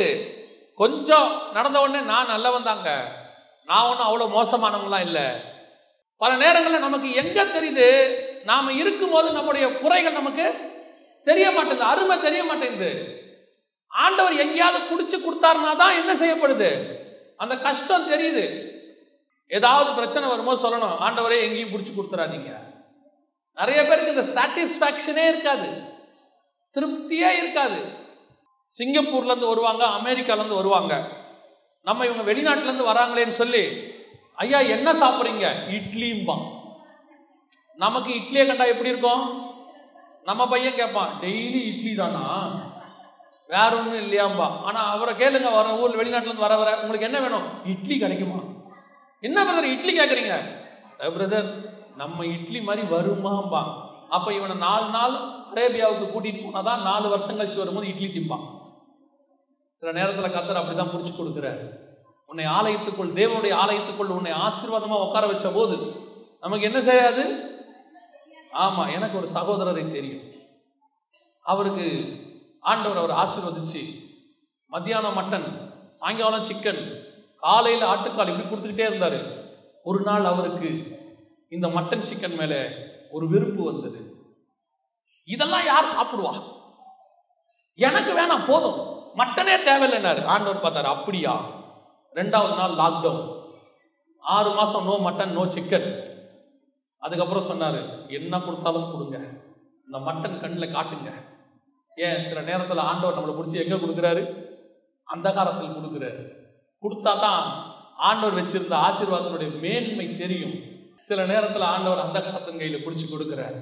கொஞ்சம் நடந்த உடனே நான் நல்லவன் தாங்க. நான் ஒன்றும் அவ்வளோ மோசமானவங்களாம் இல்லை. பல நேரங்களில் நமக்கு எங்கே தெரியுது? நாம் இருக்கும்போது நம்முடைய குறைகள் நமக்கு தெரிய மாட்டேங்குது அருமை தெரிய மாட்டேங்குது. ஆண்டவர் எங்கேயாவது குடிச்சு கொடுத்தாருனா தான் என்ன செய்யப்படுது? அந்த கஷ்டம் தெரியுது. ஏதாவது பிரச்சனை வரும்போது சொல்லணும். ஆண்டவரே எங்கேயும் பிடிச்சி கொடுத்துறாதீங்க. நிறைய பேருக்கு இந்த சாட்டிஸ்ஃபேக்ஷனே இருக்காது. திருப்தியே இருக்காது. சிங்கப்பூர்லேருந்து வருவாங்க அமெரிக்காலேருந்து வருவாங்க. நம்ம இவங்க வெளிநாட்டிலேருந்து வராங்களேன்னு சொல்லி ஐயா என்ன சாப்பிட்றீங்க? இட்லிம்பா. நமக்கு இட்லியை கண்டா எப்படி இருக்கும்? நம்ம பையன் கேட்பான் டெய்லி இட்லி தானா? வேற ஒன்றும் இல்லையாம்பா. ஆனால் அவரை கேளுங்க வர ஊர் வெளிநாட்டிலேருந்து வர வர உங்களுக்கு என்ன வேணும்? இட்லி கிடைக்குமா. என்ன பிரதர் இட்லி கேட்குறீங்க பிரதர் நம்ம இட்லி மாதிரி வருமாம்பா. அப்போ இவனை நாலு நாள் அரேபியாவுக்கு கூட்டிட்டு போனால் தான் நாலு வருஷம் கழிச்சு வரும்போது இட்லி திம்பான். சில நேரத்தில் கத்தர் அப்படி தான் பிடிச்சி கொடுக்குறாரு. உன்னை ஆலயத்துக்குள் தேவனுடைய ஆலயத்துக்குள் உன்னை ஆசீர்வாதமாக உட்கார வச்ச போது நமக்கு என்ன செய்யாது? ஆமாம் எனக்கு ஒரு சகோதரரை தெரியும். அவருக்கு ஆண்டவர் அவர் ஆசீர்வதிச்சு மத்தியானம் மட்டன் சாயங்காலம் சிக்கன் காலையில் ஆட்டுக்கால் இப்படி கொடுத்துக்கிட்டே இருந்தார். ஒரு நாள் அவருக்கு இந்த மட்டன் சிக்கன் மேலே ஒரு வெறுப்பு வந்தது. இதெல்லாம் யார் சாப்பிடுவா? எனக்கு வேணாம் போதும். மட்டனே தேவையில்லைனாரு ஆண்டவர் பார்த்தாரு அப்படியா? ரெண்டாவது நாள் லாக்டவுன் ஆறு மாசம் நோ மட்டன் நோ சிக்கன் அதுக்கப்புறம் சொன்னாரு என்ன கொடுத்தாலும் கொடுங்க. இந்த மட்டன் கண்ணில் காட்டுங்க. ஏன்? சில நேரத்தில் ஆண்டவர் நம்மளை பிடிச்சி எங்கே கொடுக்குறாரு? அந்தகாரத்தில் கொடுக்குறாரு. கொடுத்தா தான் ஆண்டவர் வச்சிருந்த ஆசீர்வாதத்தினுடைய மேன்மை தெரியும். சில நேரத்தில் ஆண்டவர் அந்த அந்தகாரத்தின் கையில் பிடிச்சி கொடுக்குறார்.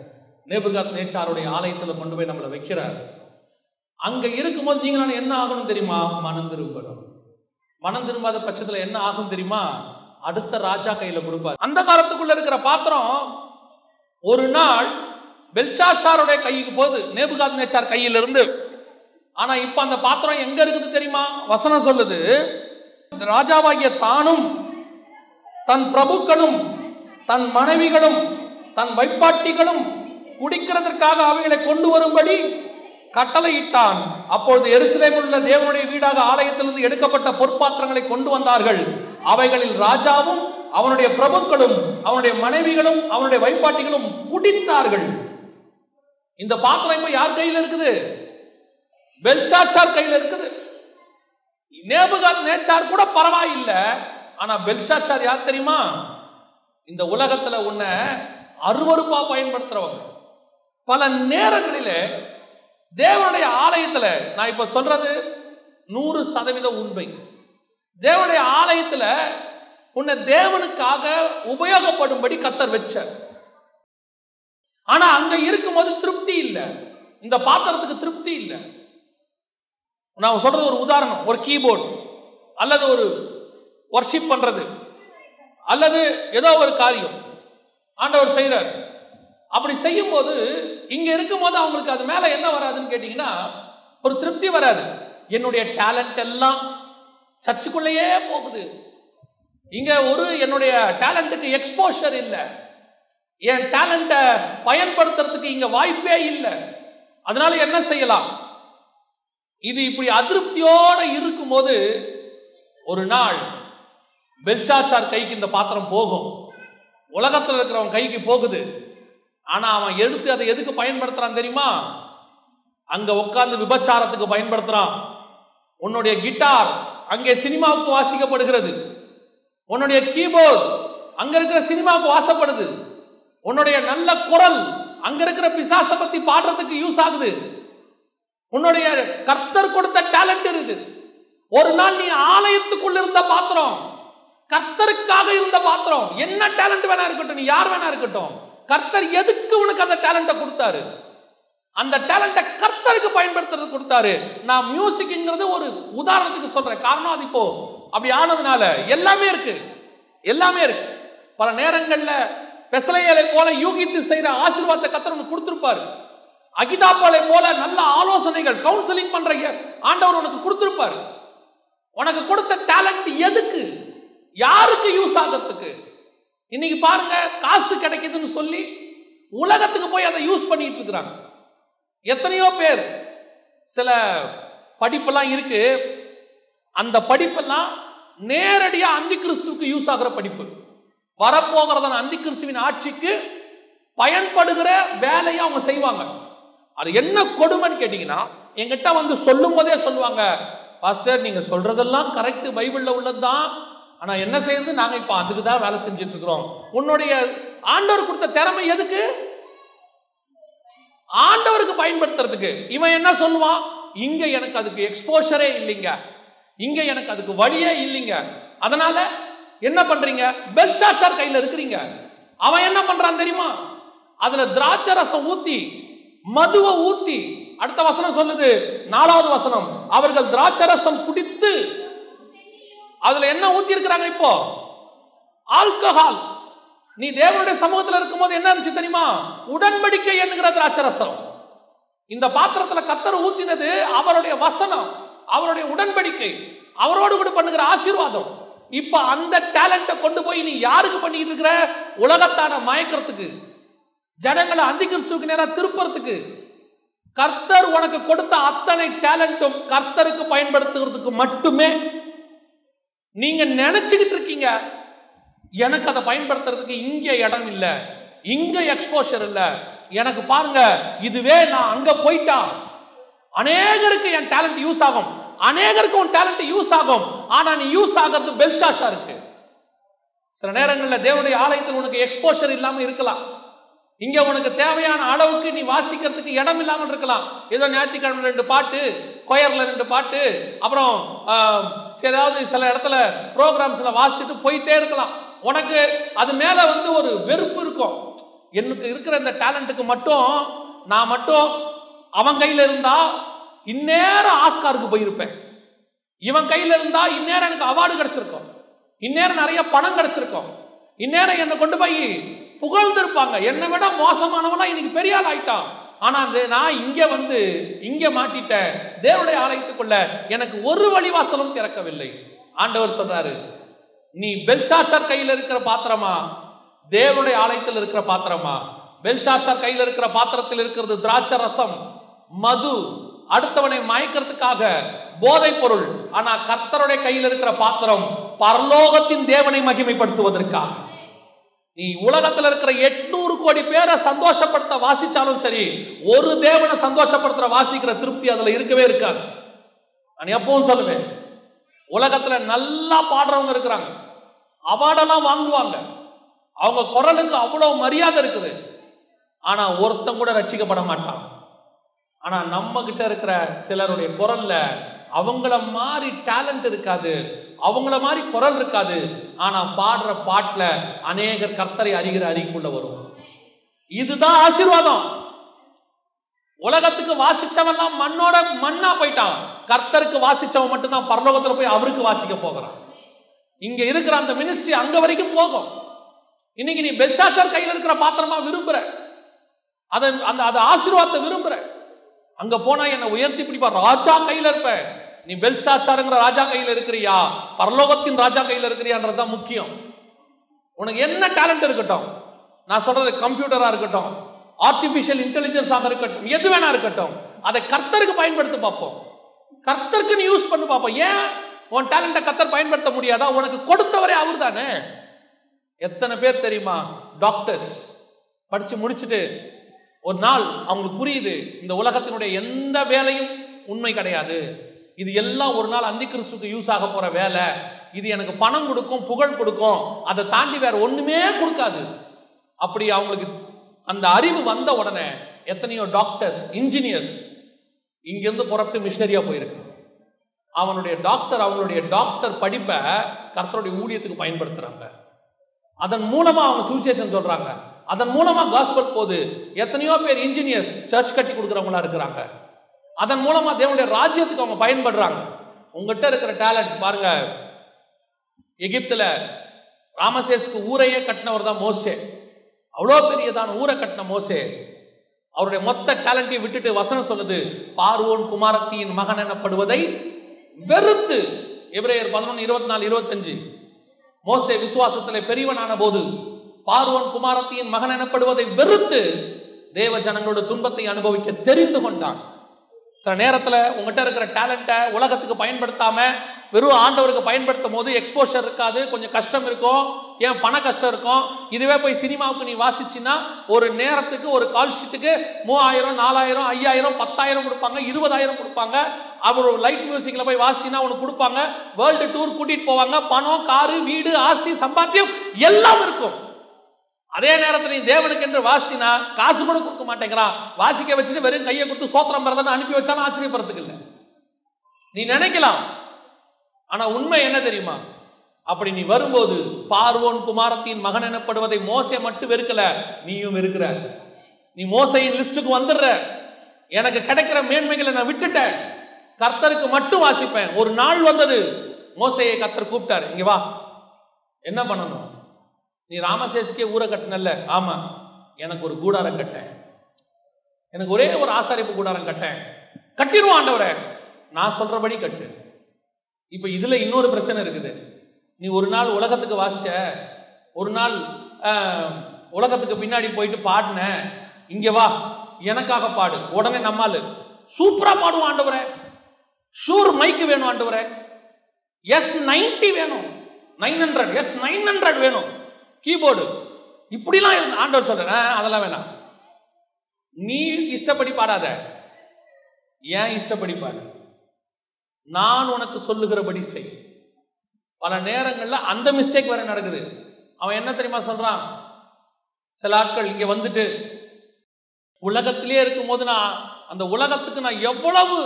நேபுகாத் நேச்சாருடைய ஆலயத்தில் கொண்டு போய் நம்மளை வைக்கிறார். அங்கே இருக்கும்போது நீங்க என்ன ஆகணும் தெரியுமா? மனம் திரும்பணும். மனம் திரும்பாத பட்சத்தில் என்ன ஆகும் தெரியுமா? அடுத்த ராஜா கையில் கொடுப்பார். அந்த காலத்துக்குள்ள இருக்கிற பாத்திரம் ஒரு நாள் பெல்ஷாஷாருடைய கைக்கு போகுது. நேபுகாத் நேச்சார் கையிலிருந்து. ஆனால் ஆனா இப்ப அந்த பாத்திரம் எங்க இருக்குது தெரியுமா? வசனம் சொல்லுது. இந்த ராஜாவாகிய தானும் தன் பிரபுக்களும் தன் மனைவிகளும் தன் வைப்பாட்டிகளும் குடிக்கிறதற்காக அவைகளை கொண்டு வரும்படி கட்டளையிட்டான். அப்பொழுது எருசலேமில் உள்ள தேவனுடைய வீடாக ஆலயத்திலிருந்து எடுக்கப்பட்ட பொற்பாத்திரங்களை கொண்டு வந்தார்கள். அவைகளில் ராஜாவும் அவனுடைய பிரபுக்களும் அவனுடைய மனைவிகளும் அவனுடைய வைப்பாட்டிகளும் குடித்தார்கள். இந்த பாத்திரம் இப்ப யார் கையில் இருக்குது? பெல்ஷாஷார் கையில் இருக்குது. நேபுகாத் நேச்சார் கூட பரவாயில்லை. ஆனா பெல்ஷாச்சார் யார் தெரியுமா? இந்த உலகத்துல உன்னை அருவறுப்பா பயன்படுத்துறவங்க. பல நேரங்களிலே தேவனுடைய ஆலயத்துல நான் இப்ப சொல்றது நூறு சதவீத உண்மை. தேவனுடைய ஆலயத்துல உன்னை தேவனுக்காக உபயோகப்படும்படி கத்தர் வச்ச ஆனா அங்க இருக்கும்போது திருப்தி இல்லை. இந்த பாத்திரத்துக்கு திருப்தி இல்லை. நான் சொல்றது ஒரு உதாரணம் ஒரு கீபோர்டு அல்லது ஒரு ஒர்ஷிப் பண்றது. அல்லது ஏதோ ஒரு காரியம். ஆண்டவர் செய்கிறார் அப்படி செய்யும்போது இங்கே இருக்கும்போது அவங்களுக்கு அது மேலே என்ன வராதுன்னு கேட்டிங்கன்னா ஒரு திருப்தி வராது. என்னுடைய டேலண்ட் எல்லாம் சர்ச்சுக்குள்ளேயே போகுது. இங்கே ஒரு என்னுடைய டேலண்ட்டுக்கு எக்ஸ்போஷர் இல்லை. என் டேலண்ட்டை பயன்படுத்துறதுக்கு இங்கே வாய்ப்பே இல்லை. அதனால என்ன செய்யலாம்? இது இப்படி அதிருப்தியோடு இருக்கும்போது ஒரு நாள் பெல்சாச்சார் கைக்கு இந்த பாத்திரம் போகும். உலகத்தில் இருக்கிறவன் கைக்கு போகுது. ஆனால் அவன் எடுத்து அதை எதுக்கு பயன்படுத்துகிறான் தெரியுமா? அங்கே உட்காந்து விபச்சாரத்துக்கு பயன்படுத்துகிறான் உன்னுடைய கிட்டார் அங்கே சினிமாவுக்கு வாசிக்கப்படுகிறது. உன்னுடைய கீபோர்ட் அங்க இருக்கிற சினிமாவுக்கு வாசப்படுது. உன்னுடைய நல்ல குரல் அங்க இருக்கிற பிசாச பத்தி பாடுறதுக்கு யூஸ் ஆகுது. உன்னுடைய கர்த்தர் கொடுத்த டேலண்ட் இருக்குது. ஒரு நாள் நீ ஆலயத்துக்குள்ள இருந்த பாத்திரம் கர்த்தருக்காக இருந்த பாத்திரம். என்ன டேலண்ட் வேணா இருக்கட்டும் நீ யார் வேணா இருக்கட்டும். கர்த்தர் எதுக்கு உனக்கு அந்த டேலண்ட்டை கொடுத்தாரு? அந்த டேலண்ட்டை கர்த்தருக்கு பயன்படுத்துறது கொடுத்தாரு. நான் மியூசிக்ங்கிறது ஒரு உதாரணத்துக்கு சொல்றேன். காரணம் அது இப்போ அப்படி ஆனதுனால எல்லாமே இருக்கு. எல்லாமே இருக்கு. பல நேரங்கள்ல பெசலையலை போல யூகித்து செய்யற ஆசீர்வாதத்தை கத்தர் உனக்கு கொடுத்திருப்பாரு. அகிதாப்பாலை போல நல்ல ஆலோசனைகள் கவுன்சிலிங் பண்ற ஆண்டவர் உனக்கு கொடுத்திருப்பாரு. உனக்கு கொடுத்த டேலண்ட் எதுக்கு? யாருக்கு யூஸ் ஆகிறதுக்கு? இன்னைக்கு பாருங்க காசு கிடைக்குதுன்னு சொல்லி உலகத்துக்கு போய் அதை யூஸ் பண்ணிட்டு இருக்கிறாங்க. எத்தனையோ பேர் சில படிப்பெல்லாம் இருக்கு. அந்த படிப்பெல்லாம் நேரடியாக அந்தி கிறிஸ்துவுக்கு யூஸ் ஆகிற படிப்பு. வரப்போகிறதான அந்தி கிறிஸ்துவின் ஆட்சிக்கு பயன்படுகிற வேலையை அவங்க செய்வாங்க. அது என்ன கொடுமைன்னு கேட்டிங்கன்னா எங்கிட்ட வந்து சொல்லும் போதே சொல்லுவாங்க பாஸ்டர் சொல்கிறதெல்லாம் சொல்றதெல்லாம் பைபிளில் உள்ளது தான் ஆனால் என்ன செய்யுது நாங்கள் இப்போ அதுக்கு தான் வேலை செஞ்சுட்டு இருக்கிறோம். உன்னுடைய ஆண்டவர் கொடுத்த திறமை எதுக்கு? ஆண்டவருக்கு பயன்படுத்துறதுக்கு. இவன் என்ன சொல்லுவான்? இங்க எனக்கு அதுக்கு எக்ஸ்போஷரே இல்லைங்க. இங்க எனக்கு அதுக்கு வழியே இல்லைங்க. அதனால என்ன பண்றீங்க? பெல்சாச்சார் கையில இருக்கிறீங்க. அவன் என்ன பண்றான் தெரியுமா? அதுல திராட்சை ரசம் ஊத்தி மதுவை ஊத்தி அடுத்த வசனம் சொல்லுது நாலாவது வசனம் அவர்கள் திராட்சை ரசம் குடித்து அதுல என்ன ஊத்தி இருக்கிறாங்க இப்போ? ஆல்கஹால். நீ தேவனுடைய சமூகத்தில் இருக்கும்போது என்ன இருந்துச்சு தெரியுமா? உடன்படிக்கை என்கிற திராட்சரசம். இந்த பாத்திரத்துல கத்தர் ஊத்தினது அவருடைய வசனம் அவருடைய உடன்படிக்கை அவரோடு கூட பண்ணுகிற ஆசீர்வாதம். இப்ப அந்த டேலண்ட்டை கொண்டு போய் நீ யாருக்கு பண்ணிட்டு இருக்கிற? உலகத்தான மயக்கிறதுக்கு. ஜனங்களை அந்திகிறிஸ்துக்கு நேரம் நேரா திருப்புறதுக்கு. கர்த்தர் உனக்கு கொடுத்த அத்தனை டேலண்ட்டும் கர்த்தருக்கு பயன்படுத்துகிறதுக்கு மட்டுமே நீங்க நினைச்சுக்கிட்டு இருக்கீங்க. எனக்கு அதை பயன்படுத்துறதுக்கு இங்க இடம் இல்லை. இங்க எக்ஸ்போஷர் இல்லை. எனக்கு பாருங்க இதுவே நான் அங்க போயிட்டா. அநேகருக்கு என் டேலண்ட் யூஸ் ஆகும். அநேகருக்கு உன் டேலண்ட் யூஸ் ஆகும். ஆனா நீ யூஸ் ஆகிறது பெல்ஷாஷா இருக்கு சில நேரங்களில் தேவனுடைய ஆலயத்தில் உனக்கு எக்ஸ்போஷர் இல்லாமல் இருக்கலாம். இங்கே உனக்கு தேவையான அளவுக்கு நீ வாசிக்கிறதுக்கு இடம் இல்லாமல் இருக்கலாம். ஏதோ ஞாயிற்றுக்கிழமை ரெண்டு பாட்டு கொயரில் ரெண்டு பாட்டு அப்புறம் ஏதாவது சில இடத்துல ப்ரோக்ராம்ஸில் வாசிச்சுட்டு போயிட்டே இருக்கலாம். உனக்கு அது மேலே வந்து ஒரு வெறுப்பு இருக்கும். எனக்கு இருக்கிற இந்த டேலண்ட்டுக்கு மட்டும் நான் மட்டும் அவன் கையில் இருந்தால் இந்நேரம் ஆஸ்காருக்கு போயிருப்பேன். இவன் கையில் இருந்தால் இந்நேரம் எனக்கு அவார்டு கிடச்சிருக்கோம். இந்நேரம் நிறைய பணம் கிடச்சிருக்கோம். இந்நேரம் என்னை கொண்டு போய் புகழ்ந்திருப்பாங்க. என்னை விட மோசமானவனா இன்னைக்கு பெரிய ஆள் ஆயிட்டான். ஆனா அந்த நான் இங்க வந்து இங்க மாட்டிட்டேன். தேவனுடைய ஆலயத்துக்குள்ள எனக்கு ஒரு வழிவாசலும் திறக்கவில்லை. ஆண்டவர் சொன்னாரு நீ பெல்சாச்சார் கையில் இருக்கிற பாத்திரமா? தேவனுடைய ஆலயத்தில் இருக்கிற பாத்திரமா? பெல்சாச்சார் கையில் இருக்கிற பாத்திரத்தில் இருக்கிறது திராட்சை ரசம் மது. அடுத்தவனை மயக்கிறதுக்காக போதைப் பொருள். ஆனா கர்த்தருடைய கையில் இருக்கிற பாத்திரம் பரலோகத்தின் தேவனை மகிமைப்படுத்துவதற்காக. நீ உலகத்துல இருக்கிற எட்நூறு கோடி பேரை சந்தோஷப்படுத்த வாசிச்சாலும் சரி ஒரு தேவனை சந்தோஷப்படுத்துற வாசிக்கிற திருப்தி அதுல இருக்கவே இருக்காது. நான் எப்பவும் சொல்லுவேன் உலகத்துல நல்லா பாடுறவங்க இருக்கிறாங்க. அவார்டெல்லாம் வாங்குவாங்க. அவங்க குரலுக்கு அவ்வளோ மரியாதை இருக்குது. ஆனா ஒருத்தன் கூட ரட்சிக்கப்பட மாட்டான். ஆனா நம்ம கிட்ட இருக்கிற சிலருடைய குரல்ல அவங்கள மாதிரி டேலண்ட் இருக்காது. அவங்கள மாதிரி குரல் இருக்காது. ஆனால் பாடுற பாட்டில் அநேகர் கர்த்தரை அறிகிற அறிக்குள்ள வரும் இதுதான் ஆசீர்வாதம். உலகத்துக்கு வாசிச்சவன் மண்ணோட மண்ணா போயிட்டான். கர்த்தருக்கு வாசிச்சவன் மட்டும்தான் பரலோகத்தில் போய் அவருக்கு வாசிக்க போகிறான். இங்க இருக்கிற அந்த மினிஸ்ட்ரி அங்க வரைக்கும் போகும். இன்னைக்கு நீ பெல்சாச்சார் கையில் இருக்கிற பாத்திரமா விரும்புற. அதை அந்த அதை ஆசீர்வாதத்தை விரும்புற. அங்க போனா என்னை உயர்த்தி பிடிப்பா. ராஜா கையில இருப்பேன். நீ பெல்சாசாருங்கிற ராஜா கையில் இருக்கிறியா? பரலோகத்தின் ராஜா கையில் இருக்கிறியான்றது தான் முக்கியம். உனக்கு என்ன டேலண்ட் இருக்கட்டும் நான் சொல்றது கம்ப்யூட்டராக இருக்கட்டும் ஆர்டிஃபிஷியல் இன்டெலிஜென்ஸாக இருக்கட்டும் எது வேணா இருக்கட்டும் அதை கர்த்தருக்கு பயன்படுத்தி பார்ப்போம். கர்த்தருக்கு நீ யூஸ் பண்ணி பார்ப்போம். ஏன்? உன் டேலண்ட்டை கர்த்தர் பயன்படுத்த முடியாதா? உனக்கு கொடுத்தவரே அவர் தானே. எத்தனை பேர் தெரியுமா? டாக்டர்ஸ் படித்து முடிச்சுட்டு ஒரு நாள் அவங்களுக்கு புரியுது இந்த உலகத்தினுடைய எந்த வேலையும் உண்மை கிடையாது. இது எல்லாம் ஒரு நாள் அந்தி கிறிஸ்துக்கு யூஸ் ஆக போகிற வேலை. இது எனக்கு பணம் கொடுக்கும் புகழ் கொடுக்கும். அதை தாண்டி வேற ஒன்றுமே கொடுக்காது. அப்படி அவங்களுக்கு அந்த அறிவு வந்த உடனே எத்தனையோ டாக்டர்ஸ் இன்ஜினியர்ஸ் இங்கேருந்து புறப்பட்டு மிஷினரியாக போயிருக்கு. அவனுடைய டாக்டர் அவங்களுடைய டாக்டர் படிப்பை கர்த்தருடைய ஊழியத்துக்கு பயன்படுத்துகிறாங்க அதன் மூலமாக அவங்க சுவிசேஷன் சொல்கிறாங்க அதன் மூலமாக காஸ்பல் போகுது எத்தனையோ பேர் இன்ஜினியர்ஸ் சர்ச் கட்டி கொடுக்குறவங்களா இருக்கிறாங்க. அதன் மூலமா தேவனுடைய ராஜ்யத்துக்கு அவங்க பயன்படுறாங்க. உங்ககிட்ட இருக்கிற டேலண்ட் பாருங்க. எகிப்துல ராமசேஸ்க்கு ஊரையே கட்டினவர் தான் மோசே. அவ்வளோ பெரியதான ஊரை கட்டின மோசே. அவருடைய மொத்த டேலண்டையும் விட்டுட்டு வசனம் சொல்லுது பார்வோன் குமாரத்தியின் மகன் எனப்படுவதை வெறுத்து. எபிரேயர் பதினொன்று இருபத்தி நாலு இருபத்தஞ்சு. மோசே விசுவாசத்திலே பெரியவனான போது பார்வோன் குமாரத்தியின் மகன் எனப்படுவதை வெறுத்து தேவ ஜனங்களோட துன்பத்தை அனுபவிக்க தெரிந்து கொண்டான். சில நேரத்தில் உங்ககிட்ட இருக்கிற டேலண்ட்டை உலகத்துக்கு பயன்படுத்தாமல் வெறும் ஆண்டவருக்கு பயன்படுத்தும் போது எக்ஸ்போஷர் இருக்காது கொஞ்சம் கஷ்டம் இருக்கும் ஏன் பண கஷ்டம் இருக்கும்? இதுவே போய் சினிமாவுக்கு நீ வாசிச்சின்னா ஒரு நேரத்துக்கு ஒரு கால் ஷீட்டுக்கு மூவாயிரம் நாலாயிரம் ஐயாயிரம் பத்தாயிரம் கொடுப்பாங்க இருபதாயிரம் கொடுப்பாங்க. அவர் லைட் மியூசிக்கில் போய் வாசிச்சின்னா உனக்கு கொடுப்பாங்க. வேர்ல்டு டூர் கூட்டிகிட்டு போவாங்க. பணம் காரு வீடு ஆஸ்தி சம்பாத்தியம் எல்லாம் இருக்கும். அதே நேரத்தில் நீ தேவனுக்கு என்று வாசினா காசு கூட கொடுக்க மாட்டேங்கிறான். வாசிக்க வச்சுட்டு வெறும் கையை கொடுத்து சோத்திரம் பிறந்தன்னு அனுப்பி வச்சாலும் ஆச்சரியப்படுறதுக்கு இல்லை. நீ நினைக்கலாம். ஆனா உண்மை என்ன தெரியுமா? அப்படி நீ வரும்போது பார்வோன் குமாரத்தின் மகன் எனப்படுவதை மோசை மட்டும் வெறுக்கல நீயும் இருக்கிற நீ மோசையின் லிஸ்ட்டுக்கு வந்துடுற. எனக்கு கிடைக்கிற மேன்மைகளை நான் விட்டுட்டேன். கர்த்தருக்கு மட்டும் வாசிப்பேன். ஒரு நாள் வந்தது. மோசையை கர்த்தர் கூப்பிட்டார். இங்க வா. என்ன பண்ணணும்? நீ ராமசேஷுக்கே ஊரை கட்டினல்ல? ஆமாம் எனக்கு ஒரு கூடாரம் கட்டேன். எனக்கு ஒரே ஒரு ஆசாரிப்பு கூடாரம் கட்டேன். கட்டிடுவோம் ஆண்டவரே. நான் சொல்கிறபடி கட்டு. இப்போ இதில் இன்னொரு பிரச்சனை இருக்குது. நீ ஒரு நாள் உலகத்துக்கு வாசிச்ச ஒரு நாள் உலகத்துக்கு பின்னாடி போயிட்டு பாடின இங்கே வா. எனக்காக பாடு. உடனே நம்மால் சூப்பராக பாடுவோம் ஆண்டவரே. ஷூர் மைக்கு வேணும் ஆண்டவரே. எஸ் நைன்டி வேணும். Nine hundred. Yes nine hundred வேணும். கீபோர்டு. இப்படிலாம் இருந்து ஆண்டவர் சொல்ற அதெல்லாம் வேணாம். நீ இஷ்டப்படி பாடாத. ஏன் இஷ்டப்படி பாடு? நான் உனக்கு சொல்லுகிறபடி செய். பல நேரங்களில் அந்த மிஸ்டேக் வேற நடக்குது. அவன் என்ன தெரியுமா சொல்றான்? சில ஆட்கள் இங்கே வந்துட்டு உலகத்திலே இருக்கும்போது நான் அந்த உலகத்துக்கு நான் எவ்வளவு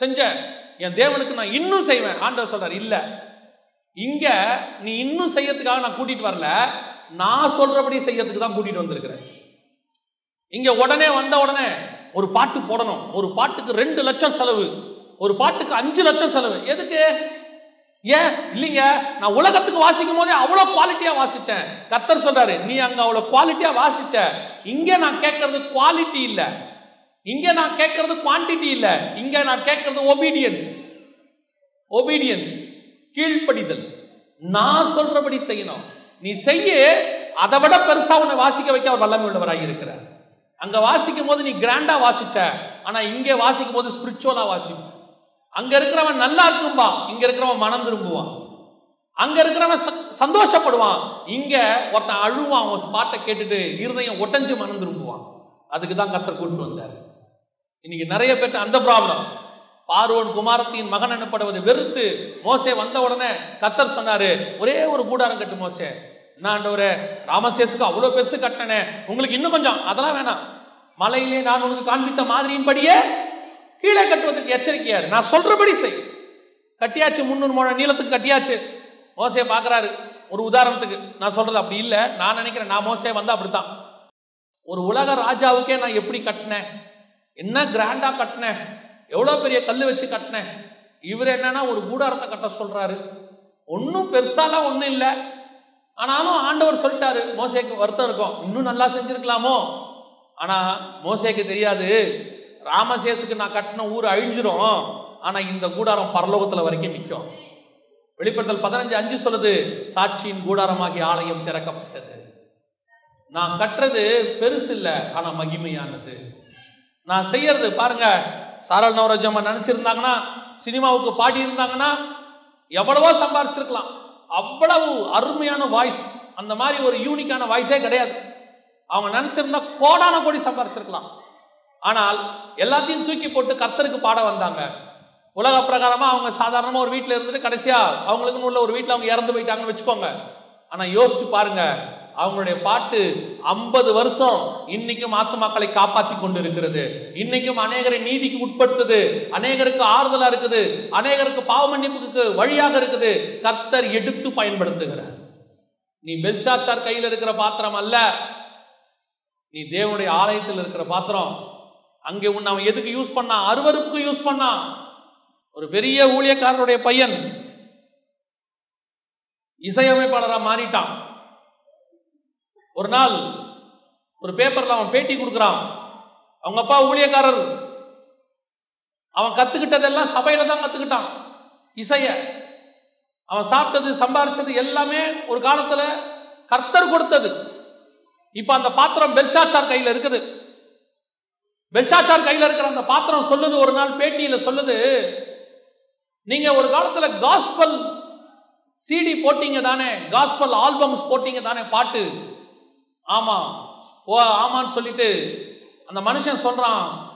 செஞ்சேன் என் தேவனுக்கு நான் இன்னும் செய்வேன். ஆண்டவர் சொல்றார் இல்லை இங்க நீ இன்னும் செய்யறதுக்காக நான் கூட்டிட்டு வரல. நான் சொல்றபடி செய்யறதுக்கு தான் கூட்டிட்டு வந்திருக்கிறேன். இங்க உடனே வந்த உடனே ஒரு பாட்டு போடணும். ஒரு பாட்டுக்கு ரெண்டு லட்சம் செலவு. ஒரு பாட்டுக்கு அஞ்சு லட்சம் செலவு. எதுக்கு? ஏன்? இல்லைங்க. நான் உலகத்துக்கு வாசிக்கும் போதே அவ்வளோ குவாலிட்டியாக வாசித்தேன் கத்தர் சொல்கிறாரு நீ அங்கே அவ்வளோ குவாலிட்டியாக வாசித்த இங்கே நான் கேட்கறது குவாலிட்டி இல்லை. இங்கே நான் கேட்கறது குவான்டிட்டி இல்லை. இங்கே நான் கேட்கறது ஒபீடியன்ஸ் ஒபீடியன்ஸ் கீழ்ப்படிதல். நான் சொல்றபடி செய்யணும். நீ செய்ய அதை விட பெருசா உன்னை வாசிக்க வைக்க அவர் வல்லமை உள்ளவராக இருக்கிறார். அங்க வாசிக்கும் போது நீ கிராண்டா வாசிச்ச ஆனா இங்க வாசிக்கும் போது ஸ்பிரிச்சுவலா வாசிப்ப. அங்க இருக்கிறவன் நல்லா இருக்கும்பா இங்க இருக்கிறவன் மனம் திரும்புவான். அங்க இருக்கிறவன் சந்தோஷப்படுவான். இங்க ஒருத்தன் அழுவான் அவன் ஸ்பாட்டை கேட்டுட்டு இருதயம் ஒட்டஞ்சு மனம் திரும்புவான். அதுக்கு தான் கத்தர் கூட்டு வந்தார். இன்னைக்கு நிறைய பேர்ட்ட அந்த ப்ராப்ளம் பார்வோன் குமாரத்தின் மகன் எனப்படுவதை வெறுத்து மோசே வந்த உடனே கத்தர் சொன்னாரு ஒரே ஒரு கூடாரம் கட்டு மோசே. என்ன ஆண்டவரே? ராமசேசுக்கு அவ்வளோ பெருசு கட்டினே உங்களுக்கு இன்னும் கொஞ்சம் அதெல்லாம் வேணாம். மலையிலே நான் உனக்கு காண்பித்த மாதிரியின்படியே கீழே கட்டுவதற்கு எச்சரிக்கையாரு நான் சொல்றபடி செய். கட்டியாச்சு முந்நூறு முழம் நீளத்துக்கு கட்டியாச்சு. மோசையை பார்க்குறாரு ஒரு உதாரணத்துக்கு. நான் சொல்றது அப்படி இல்லை நான் நினைக்கிறேன் நான் மோசே வந்தா அப்படித்தான். ஒரு உலக ராஜாவுக்கே நான் எப்படி கட்டினேன்? என்ன கிராண்டா கட்டினேன்? எவ்வளோ பெரிய கல் வச்சு கட்டினேன். இவர் என்னன்னா ஒரு கூடாரத்தை கட்ட சொல்றாரு. ஒன்றும் பெருசாலாம் ஒன்றும் இல்லை. ஆனாலும் ஆண்டவர் சொல்லிட்டாரு மோசேக்கு வருத்தம் இருக்கும். இன்னும் நல்லா செஞ்சுருக்கலாமோ? ஆனால் மோசேக்கு தெரியாது. ராமசேசுக்கு நான் கட்டின ஊர் அழிஞ்சிரும். ஆனால் இந்த கூடாரம் பரலோகத்தில் வரைக்கும் நிற்கும் வெளிப்படுத்தல் பதினஞ்சு அஞ்சு சொல்லுது சாட்சியின் கூடாரமாகி ஆலயம் திறக்கப்பட்டது. நான் கட்டுறது பெருசு இல்லை ஆனால் மகிமையானது. நான் செய்யறது பாருங்க சாரல் நவராஜம் நினச்சிருந்தாங்கன்னா நினைச்சிருந்தாங்கன்னா சினிமாவுக்கு பாடி இருந்தாங்கன்னா எவ்வளவோ சம்பாரிச்சிருக்கலாம். அவ்வளவு அருமையான வாய்ஸ் அந்த மாதிரி ஒரு யூனிக்கான வாய்ஸே கிடையாது. அவங்க நினைச்சிருந்தா கோடான கோடி சம்பாரிச்சிருக்கலாம். ஆனால் எல்லாத்தையும் தூக்கி போட்டு கர்த்தருக்கு பாட வந்தாங்க. உலக பிரகாரமாக அவங்க சாதாரணமாக ஒரு வீட்டில் இருந்துட்டு கடைசியாக அவங்களுக்குன்னு உள்ள ஒரு வீட்டில் அவங்க இறந்து போயிட்டாங்கன்னு வச்சுக்கோங்க. ஆனால் யோசிச்சு பாருங்கள் அவங்களுடைய பாட்டு ஐம்பது வருஷம் இன்னைக்கும் ஆத்துமாக்களை காப்பாற்றி கொண்டு இருக்கிறது இன்னைக்கும் அநேகரை நீதிக்கு உட்படுத்துது. அநேகருக்கு ஆறுதலா இருக்குது. அநேகருக்கு பாவ மன்னிப்புக்கு வழியாக இருக்குது. கர்த்தர் எடுத்து பயன்படுத்துகிறார். நீ பெல்சாச்சார் கையில் இருக்கிற பாத்திரம் அல்ல. நீ தேவனுடைய ஆலயத்தில் இருக்கிற பாத்திரம். அங்கே உன்னை அவன் எதுக்கு யூஸ் பண்ணான்? அருவருப்புக்கு யூஸ் பண்ணான். ஒரு பெரிய ஊழியக்காரனுடைய பையன். இசையமைப்பாளராக மாறிட்டான். ஒரு நாள் ஒரு பேப்பரில் அவன் பேட்டி கொடுக்குறான். அவங்க அப்பா ஊழியக்காரர். அவன் கற்றுக்கிட்டதெல்லாம் சபையில் தான் கற்றுக்கிட்டான் இசைய. அவன் சாப்பிட்டது சம்பாரிச்சது எல்லாமே ஒரு காலத்தில் கர்த்தர் கொடுத்தது. இப்போ அந்த பாத்திரம் பெல்சாச்சார் கையில் இருக்குது. பெல்சாச்சார் கையில் இருக்கிற அந்த பாத்திரம் சொல்லுது ஒரு நாள் பேட்டியில் சொல்லுது நீங்கள் ஒரு காலத்தில் காஸ்பல் சிடி போட்டீங்க தானே காஸ்பல் ஆல்பம்ஸ் போட்டீங்க தானே பாட்டு. ஆமாம் ஓ ஆமான்னு சொல்லிட்டு அந்த மனுஷன் சொல்கிறான்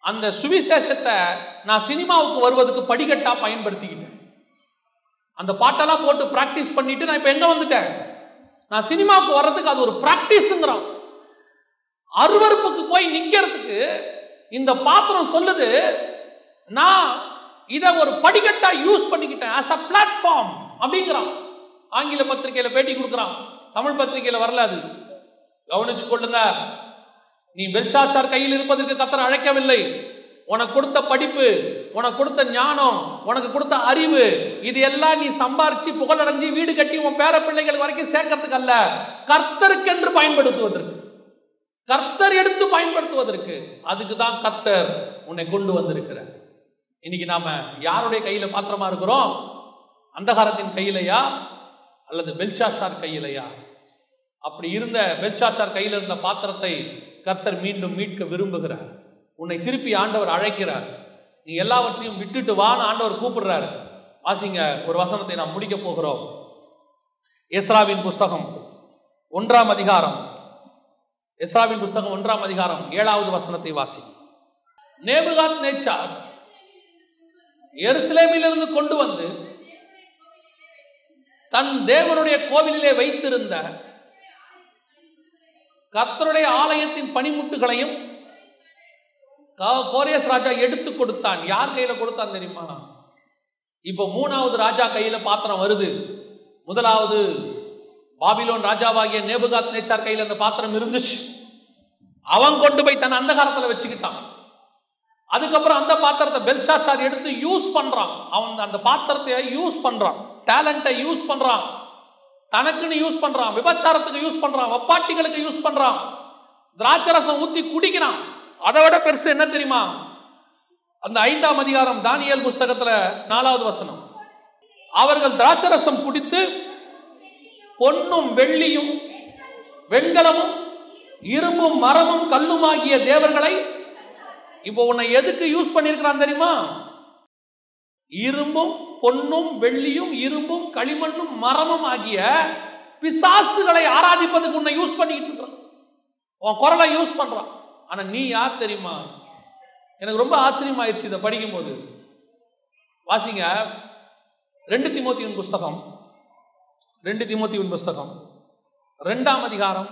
அந்த சுவிசேஷத்தை நான் சினிமாவுக்கு வருவதுக்கு படிக்கட்டாக பயன்படுத்திக்கிட்டேன். அந்த பாட்டெல்லாம் போட்டு ப்ராக்டிஸ் பண்ணிட்டு நான் இப்போ எங்கே வந்துட்டேன்? நான் சினிமாவுக்கு வர்றதுக்கு அது ஒரு ப்ராக்டிஸுங்கிறான் அருவருப்புக்கு போய் நிற்கிறதுக்கு இந்த பாத்திரம் சொல்லுது நான் இதை ஒரு படிக்கட்டாக யூஸ் பண்ணிக்கிட்டேன் ஆஸ் அ பிளாட்ஃபார்ம் அப்படிங்கிறான். ஆங்கில பத்திரிகையில் பேட்டி கொடுக்குறான். தமிழ் பத்திரிகையில் வரல அது. கவனிச்சு கொள்ளுங்க. நீ பெல்சாச்சார் கையில் இருப்பதற்கு கத்தர் அழைக்கவில்லை. உனக்கு கொடுத்த படிப்பு உனக்கு கொடுத்த ஞானம் உனக்கு கொடுத்த அறிவு இது எல்லாம் நீ சம்பாரிச்சு புகழடைஞ்சு வீடு கட்டி உன் பேர பிள்ளைகள் வரைக்கும் சேர்க்கறதுக்கு அல்ல. கர்த்தருக்கென்று பயன்படுத்துவதற்கு கர்த்தர் எடுத்து பயன்படுத்துவதற்கு அதுக்கு தான் கர்த்தர் உன்னை கொண்டு வந்திருக்கிறார். இன்னைக்கு நாம யாருடைய கையில பாத்திரமா இருக்கிறோம்? அந்தகாரத்தின் கையிலையா? அல்லது பெல்சாஷார் கையிலையா? அப்படி இருந்த பெல்சாஷார் கையில் இருந்த பாத்திரத்தை கர்த்தர் மீண்டும் மீட்க விரும்புகிறார். உன்னை திருப்பி ஆண்டவர் அழைக்கிறார். நீ எல்லாவற்றையும் விட்டுட்டு வான்னு ஆண்டவர் கூப்பிடுறாரு. வாசிங்க ஒரு வசனத்தை நாம் முடிக்க போகிறோம். எஸ்ராவின் புஸ்தகம் ஒன்றாம் அதிகாரம். எஸ்ராவின் புஸ்தகம் ஒன்றாம் அதிகாரம் ஏழாவது வசனத்தை வாசி. நேபுகாத் நேச்சார் எருசலேமிலிருந்து கொண்டு வந்து தன் தேவனுடைய கோவிலிலே வைத்திருந்த கத்தருடைய ஆலயத்தின் பனிமுட்டுகளையும் கா- கோரேஸ் ராஜா எடுத்து கொடுத்தான். யார் கையில கொடுத்தான் தெரியுமா? இப்போ மூணாவது ராஜா கையில பாத்திரம் வருது. முதலாவது பாபிலோன் ராஜாவாகிய நேபுகாத் நேச்சார் கையில அந்த பாத்திரம் இருந்துச்சு. அவன் கொண்டு போய் தன் அந்த காலத்துல வச்சுக்கிட்டான். அதுக்கப்புறம் அந்த பாத்திரத்தை பெல்ஷாச்சார் எடுத்து யூஸ் பண்றான். அவன் அந்த பாத்திரத்தை யூஸ் பண்றான். டேலண்ட்டை யூஸ் பண்றான். தனக்குன்னு யூஸ் பண்றான் விபச்சாரத்துக்கு யூஸ் பண்றான் வப்பாட்டிகளுக்கு யூஸ் பண்றான் திராட்சரசம் ஊத்தி குடிக்கிறான். அதை விட பெருசு என்ன தெரியுமா? அந்த ஐந்தாம் அதிகாரம் தானியல் புஸ்தகத்துல நாலாவது வசனம். அவர்கள் திராட்சரசம் குடித்து பொன்னும் வெள்ளியும் வெண்கலமும் இரும்பும் மரமும் கல்லுமாகிய தேவர்களை இப்போ உன்னை எதுக்கு யூஸ் பண்ணியிருக்கிறான் தெரியுமா? இரும்பும் பொன்னும் வெள்ளியும் இரும்பும் களிமண்ணும் மரமும் ஆகிய பிசாசுகளை ஆராதிப்பதுக்கு உன்னை யூஸ் பண்ணிக்கிட்டு இருக்கிறான். உன் குரலை யூஸ் பண்றான். ஆனா நீ யார் தெரியுமா? எனக்கு ரொம்ப ஆச்சரியமாயிருச்சு இதை படிக்கும்போது. வாசிங்க. ரெண்டு திமோத்தியின் புஸ்தகம். ரெண்டு திமோத்தியின் புஸ்தகம். ரெண்டாம் அதிகாரம்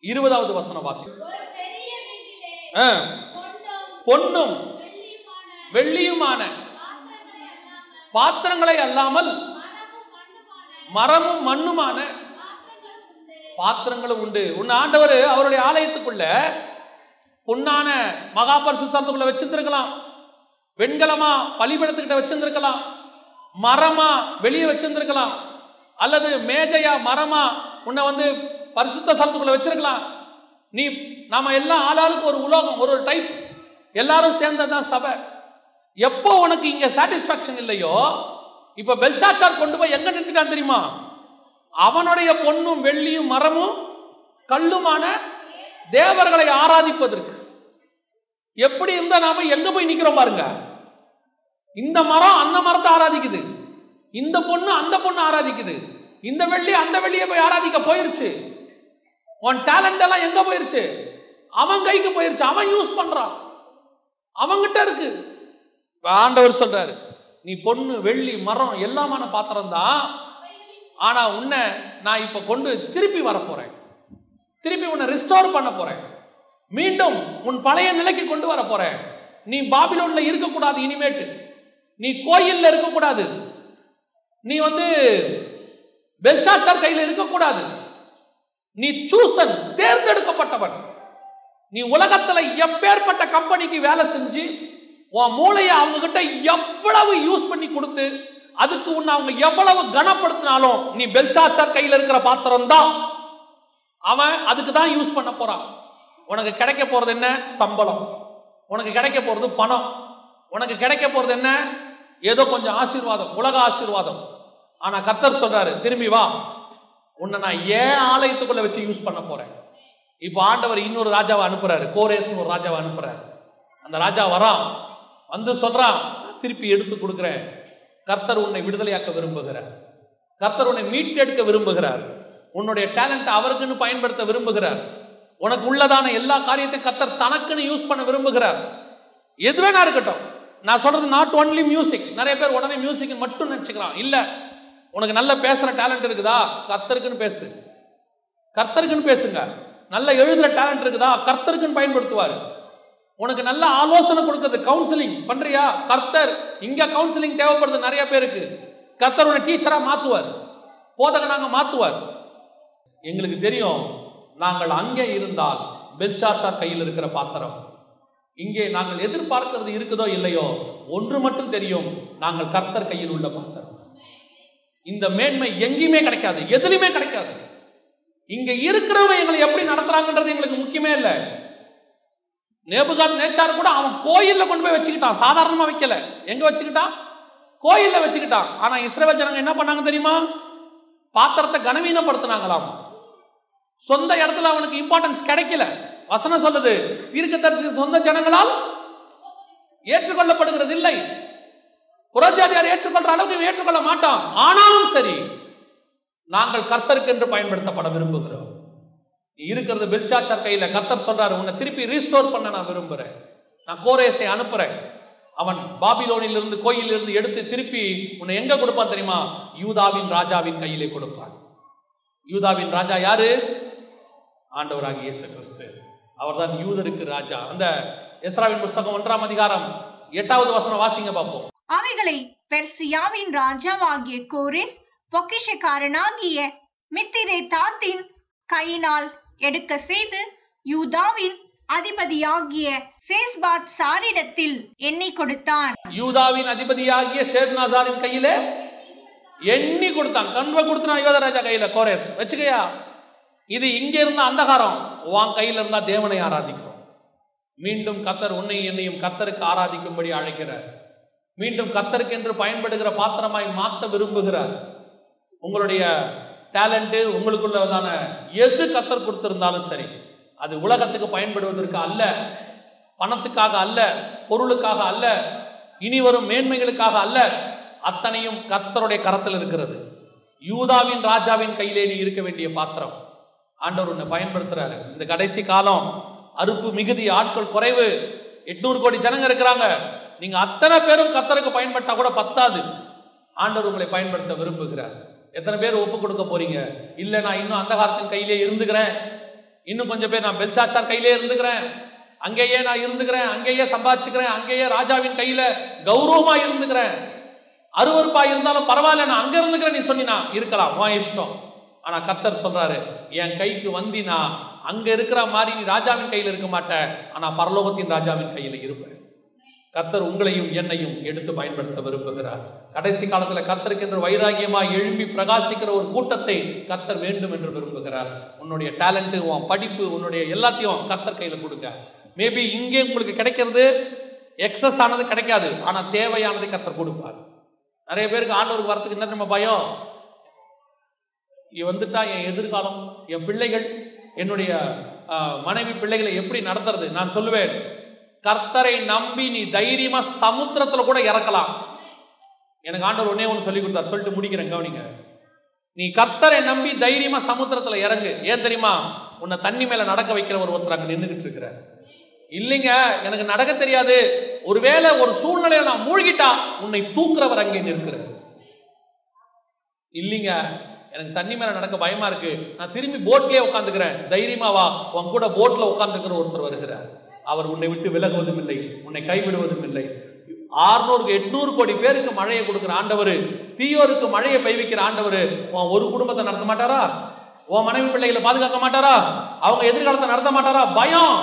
இருபதாவது வசனம் வாசி பொன்னும் வெள்ளியுமான பாத்திரங்களை அல்லாமல் மரமும் மண்ணுமான பாத்திரங்களும் உண்டு. உன் ஆண்டவர் அவருடைய ஆலயத்துக்குள்ள பொன்னான மகாபரிசுத்தத்துக்குள்ள வச்சிருந்திருக்கலாம். வெண்கலமா பலிபடத்துக்கிட்ட வச்சிருந்திருக்கலாம். மரமா வெளியே வச்சிருந்திருக்கலாம். அல்லது மேஜையா மரமா உன்னை வந்து பரிசுத்த ஸ்தலத்துக்குள்ள வச்சிருக்கலாம். நீ நாம எல்லாம் ஆளாளுக்கு ஒரு உலோகம் ஒரு டைப் எல்லாரும் சேர்ந்ததுதான் சபை. எப்போ உனக்கு இங்க சாட்டிஸ்பாக்சன் இல்லையோ இப்ப பெல்சாச்சார் கொண்டு போய் எங்க நிறுத்திட்டான் தெரியுமா? அவனுடைய பொண்ணும் வெள்ளியும் மரமும் கல்லுமான தேவர்களை ஆராதிப்பதற்கு. எப்படி இருந்தால் நாம எங்க போய் நிக்கிறோம் பாருங்க. இந்த மரம் அந்த மரத்தை ஆராதிக்குது. இந்த பொண்ணு அந்த பொண்ணு ஆராதிக்குது. இந்த வெள்ளி அந்த வெள்ளியை போய் ஆராதிக்க போயிருச்சு. உன் டேலண்ட் எல்லாம் எங்க போயிருச்சு? அவன் கைக்கு போயிருச்சு. அவன் யூஸ் பண்றான். அவன்கிட்ட இருக்கு. இப்ப ஆண்டவர் சொல்றாரு நீ பொண்ணு வெள்ளி மரம் எல்லாமான பாத்திரம் தான். ஆனா உன்னை நான் இப்ப கொண்டு திருப்பி வரப்போறேன். திருப்பி உன்னை ரிஸ்டோர் பண்ண போறேன். மீண்டும் உன் பழைய நிலைக்கு கொண்டு வர போறேன். நீ பாபிலோன்ல இருக்கக்கூடாது இனிமேட்டு. நீ கோயில்ல இருக்கக்கூடாது. நீ வந்து பெல்சாச்சார் கையில் இருக்கக்கூடாது. நீ சூசன் தேர்ந்தெடுக்கப்பட்டவன். நீ உலகத்தில் எப்பேற்பட்ட கம்பெனிக்கு வேலை செஞ்சு உன் மூளையை அவங்க கிட்ட எவ்வளவு யூஸ் பண்ணி கொடுத்து அதுக்கு உன்னை அவங்க எவ்வளவு கனப்படுத்தினாலும் நீ பெல்சாச்சார் கையில் இருக்கிற பாத்திரம் தான். அவன் அதுக்கு தான் யூஸ் பண்ண போறான். உனக்கு கிடைக்க போறது என்ன? சம்பளம். உனக்கு கிடைக்க போறது பணம். உனக்கு கிடைக்க போறது என்ன? ஏதோ கொஞ்சம் ஆசீர்வாதம் உலக ஆசீர்வாதம். ஆனா கர்த்தர் சொல்றாரு திரும்பி வா. உன்னை நான் ஏன் ஆலயத்துக்குள்ள வச்சு யூஸ் பண்ண போறேன்? இப்போ ஆண்டவர் இன்னொரு ராஜாவை அனுப்புறாரு. கோரேஸ்னு ஒரு ராஜாவை அனுப்புறாரு. அந்த ராஜா வரான். வந்து சொல்றான் திருப்பி எடுத்து கொடுக்குறேன். கர்த்தர் உன்னை விடுதலையாக்க விரும்புகிறார். கர்த்தர் உன்னை மீட்டெடுக்க விரும்புகிறார். உன்னுடைய டேலண்ட் அவருக்குன்னு பயன்படுத்த விரும்புகிறார். உனக்கு உள்ளதான எல்லா காரியத்தையும் கர்த்தர் தனக்குன்னு யூஸ் பண்ண விரும்புகிறார். எது வேணா இருக்கட்டும். நான் சொல்றது நாட் ஒன்லி மியூசிக் நிறைய பேர் உடனே மியூசிக் மட்டும் நினைச்சுக்கிறான் இல்ல உனக்கு நல்ல பேசுற டேலண்ட் இருக்குதா? கர்த்தருக்குன்னு பேசு. கர்த்தருக்குன்னு பேசுங்க. நல்ல எழுதுற டேலண்ட் இருக்குதா? கர்த்தருக்குன்னு பயன்படுத்துவார். உனக்கு நல்ல ஆலோசனை கொடுக்குறது கவுன்சிலிங் பண்றியா? கர்த்தர் இங்க கவுன்சிலிங் தேவைப்படுது நிறைய பேருக்கு. கர்த்தர் உன்னை டீச்சரா மாத்துவார். போதகனாக மாத்துவார். எங்களுக்கு தெரியும் நாங்கள் அங்கே இருந்தால் பெல்சாஷார் கையில் இருக்கிற பாத்திரம். இங்கே நாங்கள் எதிர்பார்க்கிறது இருக்குதோ இல்லையோ ஒன்று மட்டும் தெரியும் நாங்கள் கர்த்தர் கையில் உள்ள பாத்திரம். இந்த மேன்மை எங்கேயுமே கிடைக்காது எதுலையுமே கிடைக்காது. இங்க இருக்கிறவங்க எங்களை எப்படி நடத்துறாங்கன்றது எங்களுக்கு முக்கியமே இல்லை. நேபுகாத் நேச்சார் கூட அவன் கோயிலில் கொண்டு போய் வச்சுக்கிட்டான். சாதாரணமாக வைக்கல. எங்கே வச்சுக்கிட்டான்? கோயிலில் வச்சுக்கிட்டான். ஆனால் இஸ்ரேல் ஜனங்க என்ன பண்ணாங்க தெரியுமா? பாத்திரத்தை கனவீனப்படுத்தினாங்களாம். சொந்த இடத்துல அவனுக்கு இம்பார்ட்டன்ஸ் கிடைக்கல. வசனம் சொல்லுது தீர்க்கதரிசி சொந்த ஜனங்களால் ஏற்றுக்கொள்ளப்படுகிறது இல்லை. புறஜாதியார் ஏற்றுக்கொள்ற அளவுக்கு ஏற்றுக்கொள்ள மாட்டான். ஆனாலும் சரி நாங்கள் கர்த்தருக்கு என்று பயன்படுத்தப்பட விரும்புகிறோம். இருக்கிறது பெல்சாச்சார் கையில. கர்த்தர் சொல்றாரு உன்னை திருப்பி ரீஸ்டோர் பண்ண நான் விரும்புறேன். நான் கோரேசை அனுப்புறேன். அவன் பாபிலோனிலிருந்து கோயிலிருந்து எடுத்து திருப்பி உன்னை எங்க கொடுப்பான் தெரியுமா? யூதாவின் ராஜாவின் கையிலே கொடுப்பான். யூதாவின் ராஜா யாரு? ஆண்டவராக இயேசு கிறிஸ்து அவர்தான் யூதருக்கு ராஜா. அந்த எஸ்ராவின் புஸ்தகம் ஒன்றாம் அதிகாரம் எட்டாவது வசனம் வாசிங்க பார்ப்போம். அவைகளை பெர்சியாவின் ராஜாவாகிய கோரேஸ் பொக்கிஷக்காரனாகிய மித்திரே தாத்தின் கையினால் எடுக்க செய்து யூதாவின் அதிபதியாகிய சேஸ்பாத் சாரிடத்தில் எண்ணி கொடுத்தான். யூதாவின் அதிபதியாகிய ஷேர்நாசாரின் கையில எண்ணி கொடுத்தான். கண்வை கொடுத்தான் யோதராஜா கையில கோரேஸ். வச்சுக்கயா? இது இங்க இருந்த அந்தகாரம். உன் கையில இருந்தா தேவனை ஆராதிக்கும் மீண்டும் கத்தர் உன்னை என்னையும் கத்தருக்கு ஆராதிக்கும்படி அழைக்கிறார். மீண்டும் கத்தருக்கு என்று பயன்படுகிற பாத்திரமாய் மாற்ற விரும்புகிறார். உங்களுடைய டேலண்ட்டு உங்களுக்குள்ளதான எது கத்தர் கொடுத்துருந்தாலும் சரி அது உலகத்துக்கு பயன்படுவதற்கு அல்ல பணத்துக்காக அல்ல பொருளுக்காக அல்ல இனி வரும் மேன்மைகளுக்காக அல்ல அத்தனையும் கர்த்தருடைய கரத்தில் இருக்கிறது. யூதாவின் ராஜாவின் கையிலே நீ இருக்க வேண்டிய பாத்திரம். ஆண்டவர் உன்னை பயன்படுத்துறாரு. இந்த கடைசி காலம் அறுப்பு மிகுதி ஆட்கள் குறைவு எட்நூறு கோடி ஜனங்க இருக்கிறாங்க. நீங்க அத்தனை பேரும் கர்த்தருக்கு பயன்பட்டா கூட பத்தாது. ஆண்டவர் உங்களை பயன்படுத்த விரும்புகிறார். எத்தனை பேர் ஒப்பு கொடுக்க போறீங்க? இல்ல நான் இன்னும் அந்த காலத்தின் கையிலே இருந்துக்கிறேன். இன்னும் கொஞ்சம் பேர் நான் பெல்சாஷார் கையிலே இருந்துக்கிறேன். அங்கேயே நான் இருந்துக்கிறேன் அங்கேயே சம்பாதிச்சுக்கிறேன் அங்கேயே ராஜாவின் கையில கௌரவமா இருந்துக்கிறேன். அருவறுப்பா இருந்தாலும் பரவாயில்ல நான் அங்க இருந்துக்கிறேன் நீ சொன்னினா இருக்கலாம் உன் இஷ்டம். ஆனா கர்த்தர் சொல்றாரு என் கைக்கு வந்தினா அங்க இருக்கிற மாதிரி நீ ராஜாவின் கையில இருக்க மாட்டேன் ஆனா பரலோகத்தின் ராஜாவின் கையில இருப்பேன் கர்த்தர் உங்களையும் என்னையும் எடுத்து பயன்படுத்த விரும்புகிறார். கடைசி காலத்தில் கர்த்தருக்கு என்று வைராகியமாக எழும்பி பிரகாசிக்கிற ஒரு கூட்டத்தை கர்த்தர் வேண்டும் என்று விரும்புகிறார். உன்னுடைய டேலண்ட்டு உன் படிப்பு உன்னுடைய எல்லாத்தையும் கர்த்தர் கையில் கொடுக்க. மேபி இங்கே உங்களுக்கு கிடைக்கிறது எக்ஸஸ் ஆனது கிடைக்காது ஆனால் தேவையானதை கர்த்தர் கொடுப்பார். நிறைய பேருக்கு ஆண்டவருக்கு வரத்துக்கு என்ன நம்ம பயம்? இ- வந்துட்டா என் எதிர்காலம் என் பிள்ளைகள் என்னுடைய மனைவி பிள்ளைகளை எப்படி நடத்துறது? நான் சொல்லுவேன். கர்த்தரை நம்பி நீ தைரியமா சமுத்திரத்துல கூட இறக்கலாம். எனக்கு ஆண்டவர் ஒன்னே ஒன்று சொல்லி கொடுத்தார். சொல்லிட்டு முடிக்கிறேன் கவனிங்க. நீ கர்த்தரை நம்பி தைரியமா சமுத்திரத்துல இறங்கு. ஏன் தெரியுமா? உன்னை தண்ணி மேல நடக்க வைக்கிற ஒரு ஒருத்தர் அங்க நின்றுகிட்டு இருக்கிறார். இல்லைங்க எனக்கு நடக்க தெரியாது. ஒருவேளை ஒரு சூழ்நிலையில நான் மூழ்கிட்டா உன்னை தூக்குறவர் அங்கே நிற்கிறார். இல்லைங்க எனக்கு தண்ணி மேல நடக்க பயமா இருக்கு. நான் திரும்பி போட்லயே உட்காந்துக்கிறேன் தைரியமா வா உன் கூட போட்ல உட்காந்துருக்கிற ஒருத்தர் வருகிறார். அவர் உன்னை விட்டு விலகுவதும் இல்லை உன்னை கைவிடுவதும் இல்லை ஆறுநூறுக்கு எட்நூறு கோடி பேருக்கு மழையை கொடுக்குற ஆண்டவர் தீயோருக்கு மழையை பெய்விக்கிற ஆண்டவர் உன் ஒரு குடும்பத்தை நடத்த மாட்டாரா? உன் மனைவி பிள்ளைகளை பாதுகாக்க மாட்டாரா? அவங்க எதிர்காலத்தை நடத்த மாட்டாரா? பயம்.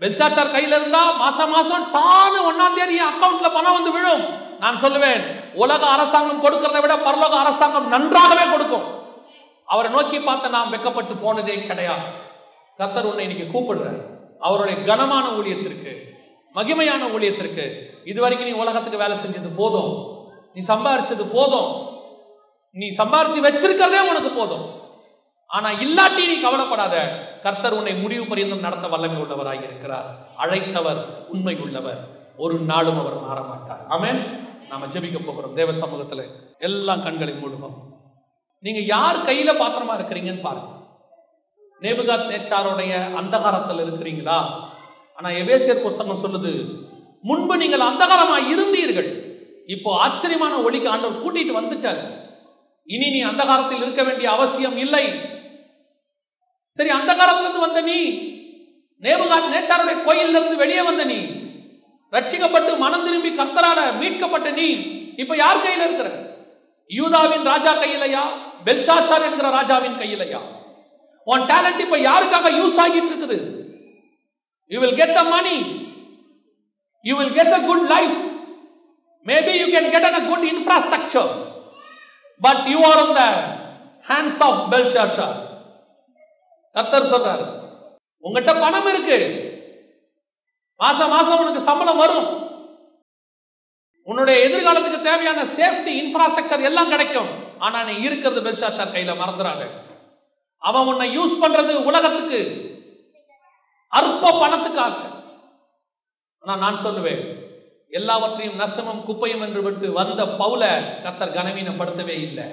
வெல்சாச்சார் கையில இருந்தா மாசம் மாசம் டானு ஒன்னாம் தேதி என் பணம் வந்து விழும். நான் சொல்லுவேன் உலக அரசாங்கம் கொடுக்கறதை விட பரலோக அரசாங்கம் நன்றாகவே கொடுக்கும். அவரை நோக்கி பார்த்த நாம் வெக்கப்பட்டு போனதே கிடையாது. கத்தர் உன்னை இன்னைக்கு கூப்பிடுறார். அவருடைய கனமான ஊழியத்திற்கு மகிமையான ஊழியத்திற்கு இதுவரைக்கும் நீ உலகத்துக்கு வேலை செஞ்சது போதும். நீ சம்பாரிச்சது போதும். நீ சம்பாரிச்சு வச்சிருக்கிறதே உனக்கு போதும். ஆனா இல்லாட்டி நீ கவலைப்படாத. கர்த்தர் உன்னை முடிவு பரியந்தம் நடத்த வல்லமை உள்ளவராக இருக்கிறார். அழைத்தவர் உண்மை உள்ளவர். ஒரு நாளும் அவர் மாற மாட்டார் ஆமென். நாம ஜெபிக்க போகிறோம். தேவ சமூகத்துல எல்லாம் கண்களை மூடுவோம். நீங்க யார் கையில பாத்திரமா இருக்கிறீங்கன்னு பாருங்க. நேபுகாத் நேச்சாருடைய அந்தகாரத்தில் இருக்கிறீங்களா? ஆனா எபேசியர் புஸ்தகம் சொல்லுது முன்பு நீங்கள் அந்தகாரமாக இருந்தீர்கள். இப்போ ஆச்சரியமான ஒளிக்கு ஆண்டவர் கூட்டிட்டு வந்துட்டார். இனி நீ அந்தகாரத்தில் இருக்க வேண்டிய அவசியம் இல்லை. சரி அந்த காலத்திலிருந்து வந்த நீ நேபுகாத் நேச்சாருடைய கோயில்ல இருந்து வெளியே வந்த நீ ரட்சிக்கப்பட்டு மனம் திரும்பி கர்த்தரால மீட்கப்பட்ட நீ இப்ப யார் கையில் இருக்கிற யூதாவின் ராஜா கையிலையா? பெல்சாச்சார் என்கிற ராஜாவின் கையிலையா? உன் டேலண்ட் இப்ப யாருக்காக யூஸ் ஆகிட்டு இருக்குது you will get the money you will get the good life maybe you can get an a good infrastructure but you are on the hands of Belshazzar கத்தர் சொல்றாரு உங்ககிட்ட பணம் இருக்கு. மாசம் மாசம் உனக்கு சம்பளம் வரும். உன்னுடைய எதிர்காலத்துக்கு தேவையான சேஃப்டி இன்ஃப்ராஸ்ட்ரக்சர் எல்லாம் கிடைக்கும். ஆனா நீ இருக்கிறது பெல்ஷாச்சார் கையில மறந்துடாத அவன் உன்னை யூஸ் பண்றது உலகத்துக்கு அற்ப பணத்துக்காக. ஆனா நான் சொல்லுவேன் எல்லாவற்றையும் நஷ்டமும் குப்பையும் என்று விட்டு வந்த பவுல கத்தர் கனவீனப்படுத்தவே இல்லை.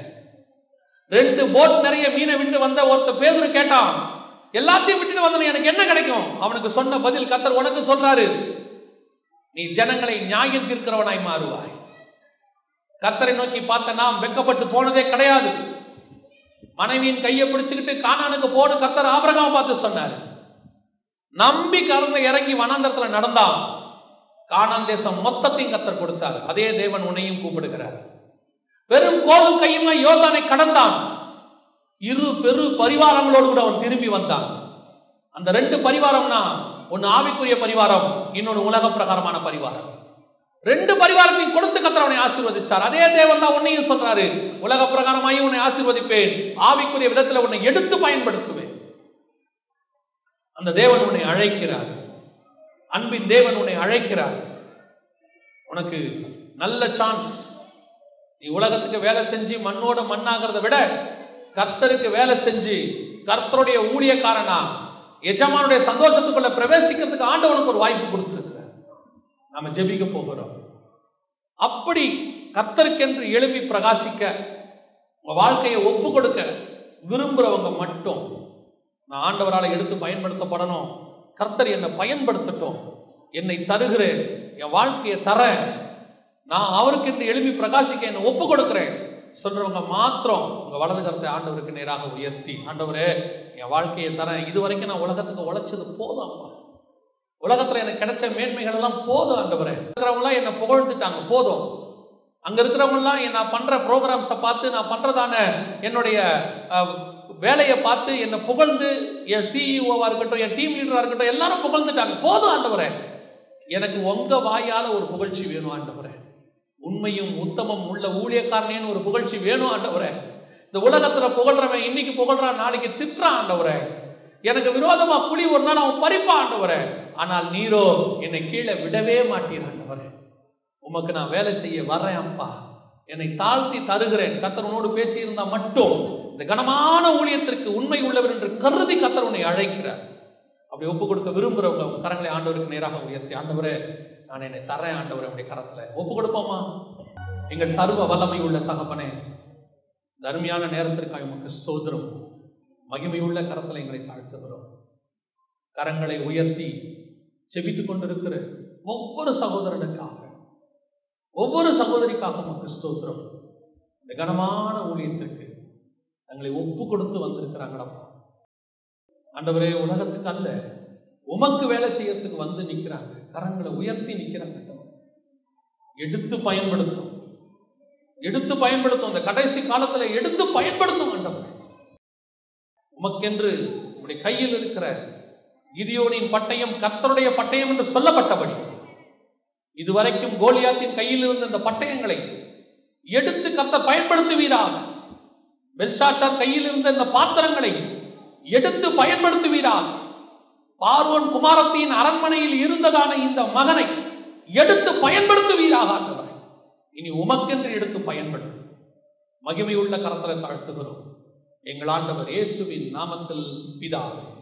ரெண்டு போட் நிறைய மீனை விட்டு வந்த ஒருத்த பேதுரு கேட்டான் எல்லாத்தையும் விட்டுட்டு வந்தன எனக்கு என்ன கிடைக்கும்? அவனுக்கு சொன்ன பதில் கத்தர் உனக்கு சொல்றாரு. நீ ஜனங்களை நியாயம் தீர்க்கிறவனாய் மாறுவாய். கத்தரை நோக்கி பார்த்த நாம் வெக்கப்பட்டு போனதே கிடையாது. மனைவியின் கையை பிடிச்சுக்கிட்டு கானானுக்கு போடு கர்த்தர் ஆபிரகாம் பார்த்து சொன்னார். நம்பி கலந்து இறங்கி வனாந்தரத்தில் நடந்தான். கானான் தேசம் மொத்தத்தையும் கத்தர் கொடுத்தார். அதே தேவன் உன்னையும் கூப்பிடுகிறார். வெறும் கோலும் கையுமா யோர்தானை கடந்தான். இரு பெரு பரிவாரங்களோடு கூட அவன் திரும்பி வந்தான். அந்த ரெண்டு பரிவாரம்னா ஒன்னு ஆவிக்குரிய பரிவாரம் இன்னொன்று உலக பிரகாரமான பரிவாரம். ரெண்டு பரிவாரத்தையும் கொடுத்து கத்தர் அவனை ஆசீர்வதிச்சார். அதே தேவன் தான் உன்னையும் சொல்றாரு. உலக பிரகாரமாயும் உன்னை ஆசீர்வதிப்பேன். ஆவிக்குரிய விதத்துல உன்னை எடுத்து பயன்படுத்துவேன். அந்த தேவன் உன்னை அழைக்கிறார். அன்பின் தேவன் உன்னை அழைக்கிறார். உனக்கு நல்ல சான்ஸ் நீ உலகத்துக்கு வேலை செஞ்சு மண்ணோட மண்ணாகிறத விட கர்த்தருக்கு வேலை செஞ்சு கர்த்தருடைய ஊழியக்காரனா எஜமானுடைய சந்தோஷத்துக்குள்ள பிரவேசிக்கிறதுக்கு ஆண்டவனுக்கு ஒரு வாய்ப்பு கொடுத்துரு. நாம் ஜெபிக்க போகிறோம். அப்படி கர்த்தருக்கென்று எழுப்பி பிரகாசிக்க உங்கள் வாழ்க்கையை ஒப்பு கொடுக்க விரும்புகிறவங்க மட்டும் நான் ஆண்டவரால் எடுத்து பயன்படுத்தப்படணும். கர்த்தர் என்னை பயன்படுத்தட்டும். என்னை தருகிறேன் என் வாழ்க்கையை தரேன் நான் அவருக்கென்று எழுப்பி பிரகாசிக்க என்னை ஒப்பு கொடுக்குறேன் சொல்றவங்க மாத்திரம் உங்க வலது கரத்தை ஆண்டவருக்கு நேராக உயர்த்தி ஆண்டவரே என் வாழ்க்கையை தரேன். இது வரைக்கும் நான் உலகத்துக்கு உழைச்சது போதும் அப்பா உலகத்துல எனக்கு கிடைச்ச மேன்மைகள் எல்லாம் போதும் ஆண்டவரே. இருக்கிறவங்களாம் என்னை புகழ்ந்துட்டாங்க போதும். அங்க இருக்கிறவங்கலாம் நான் பண்ற ப்ரோக்ராம்ஸை பார்த்து நான் பண்றதான என்னுடைய வேலையை பார்த்து என்னை புகழ்ந்து என் சிஇஓவா இருக்கட்டும் என் டீம் லீடரா இருக்கட்டும் எல்லாரும் புகழ்ந்துட்டாங்க. போதும் ஆண்டவரே. எனக்கு உங்க வாயால ஒரு புகழ்ச்சி வேணும் ஆண்டவரே. உண்மையும் உத்தமம் உள்ள ஊழியக்காரனேன்னு ஒரு புகழ்ச்சி வேணும் ஆண்டவரே. இந்த உலகத்துல புகழ்றவன் இன்னைக்கு புகழ்றான் நாளைக்கு திட்டுறான் ஆண்டவரே. எனக்கு விரோதமா புலி ஒரு நாள் அவன் பறிப்பான் ஆண்டவரே. ஆனால் நீரோ என்னை கீழே விடவே மாட்டீர் ஆண்டவரே. உமக்கு நான் வேலை செய்ய வர்றேன் அப்பா என்னை தாழ்த்தி தருகிறேன். கத்தர் பேசியிருந்தா மட்டும். இந்த கனமான ஊழியத்திற்கு உண்மை உள்ளவர் என்று கருதி கத்தர் உன்னை அழைக்கிறார். அப்படி ஒப்பு கொடுக்க விரும்புகிறவங்க உங்க கரங்களை ஆண்டவருக்கு நேராக உயர்த்தி ஆண்டவரே நான் என்னை தரேன் ஆண்டவரே உடைய கரத்துல. ஒப்பு கொடுப்போமா? எங்கள் சர்வ வல்லமை உள்ள தகப்பனே தருமையான நேரத்திற்காக உமக்கு ஸ்தோத்திரம். மகிமையுள்ள கரத்தில் எங்களை தாழ்த்துகிறோம். கரங்களை உயர்த்தி செபித்துக் கொண்டிருக்கிற ஒவ்வொரு சகோதரனுக்காக ஒவ்வொரு சகோதரிக்காக உமக்கு ஸ்தோத்திரம். இந்த கனமான ஊழியத்திற்கு தங்களை ஒப்பு கொடுத்து வந்திருக்கிறாங்கடப்பா ஆண்டவரே உலகத்துக்கு அல்ல உமக்கு வேலை செய்யறதுக்கு வந்து நிற்கிறாங்க கரங்களை உயர்த்தி நிற்கிறாங்க எடுத்து பயன்படுத்தும். எடுத்து பயன்படுத்தும். அந்த கடைசி காலத்தில் எடுத்து பயன்படுத்தும் ஆண்டவரே. உமக்கென்று உடைய கையில் இருக்கிற கிதியோனின் பட்டயம் கர்த்தருடைய பட்டயம் என்று சொல்லப்பட்டபடி இதுவரைக்கும் கோலியாத்தின் கையில் இருந்த இந்த பட்டயங்களை எடுத்து கர்த்தர் பயன்படுத்துவீராக. பெல்சாச்சார் கையில் இருந்த இந்த பாத்திரங்களை எடுத்து பயன்படுத்துவீராக. பார்வோன் குமாரத்தின் அரண்மனையில் இருந்ததான இந்த மகனை எடுத்து பயன்படுத்துவீராக ஆண்டவரே. இனி உமக்கென்று எடுத்து பயன்படுத்து. மகிமையுள்ள கரத்தில் தாழ்த்துகிறோம். எங்கள் ஆண்டவர் இயேசுவின் நாமத்தில் பிதாவே.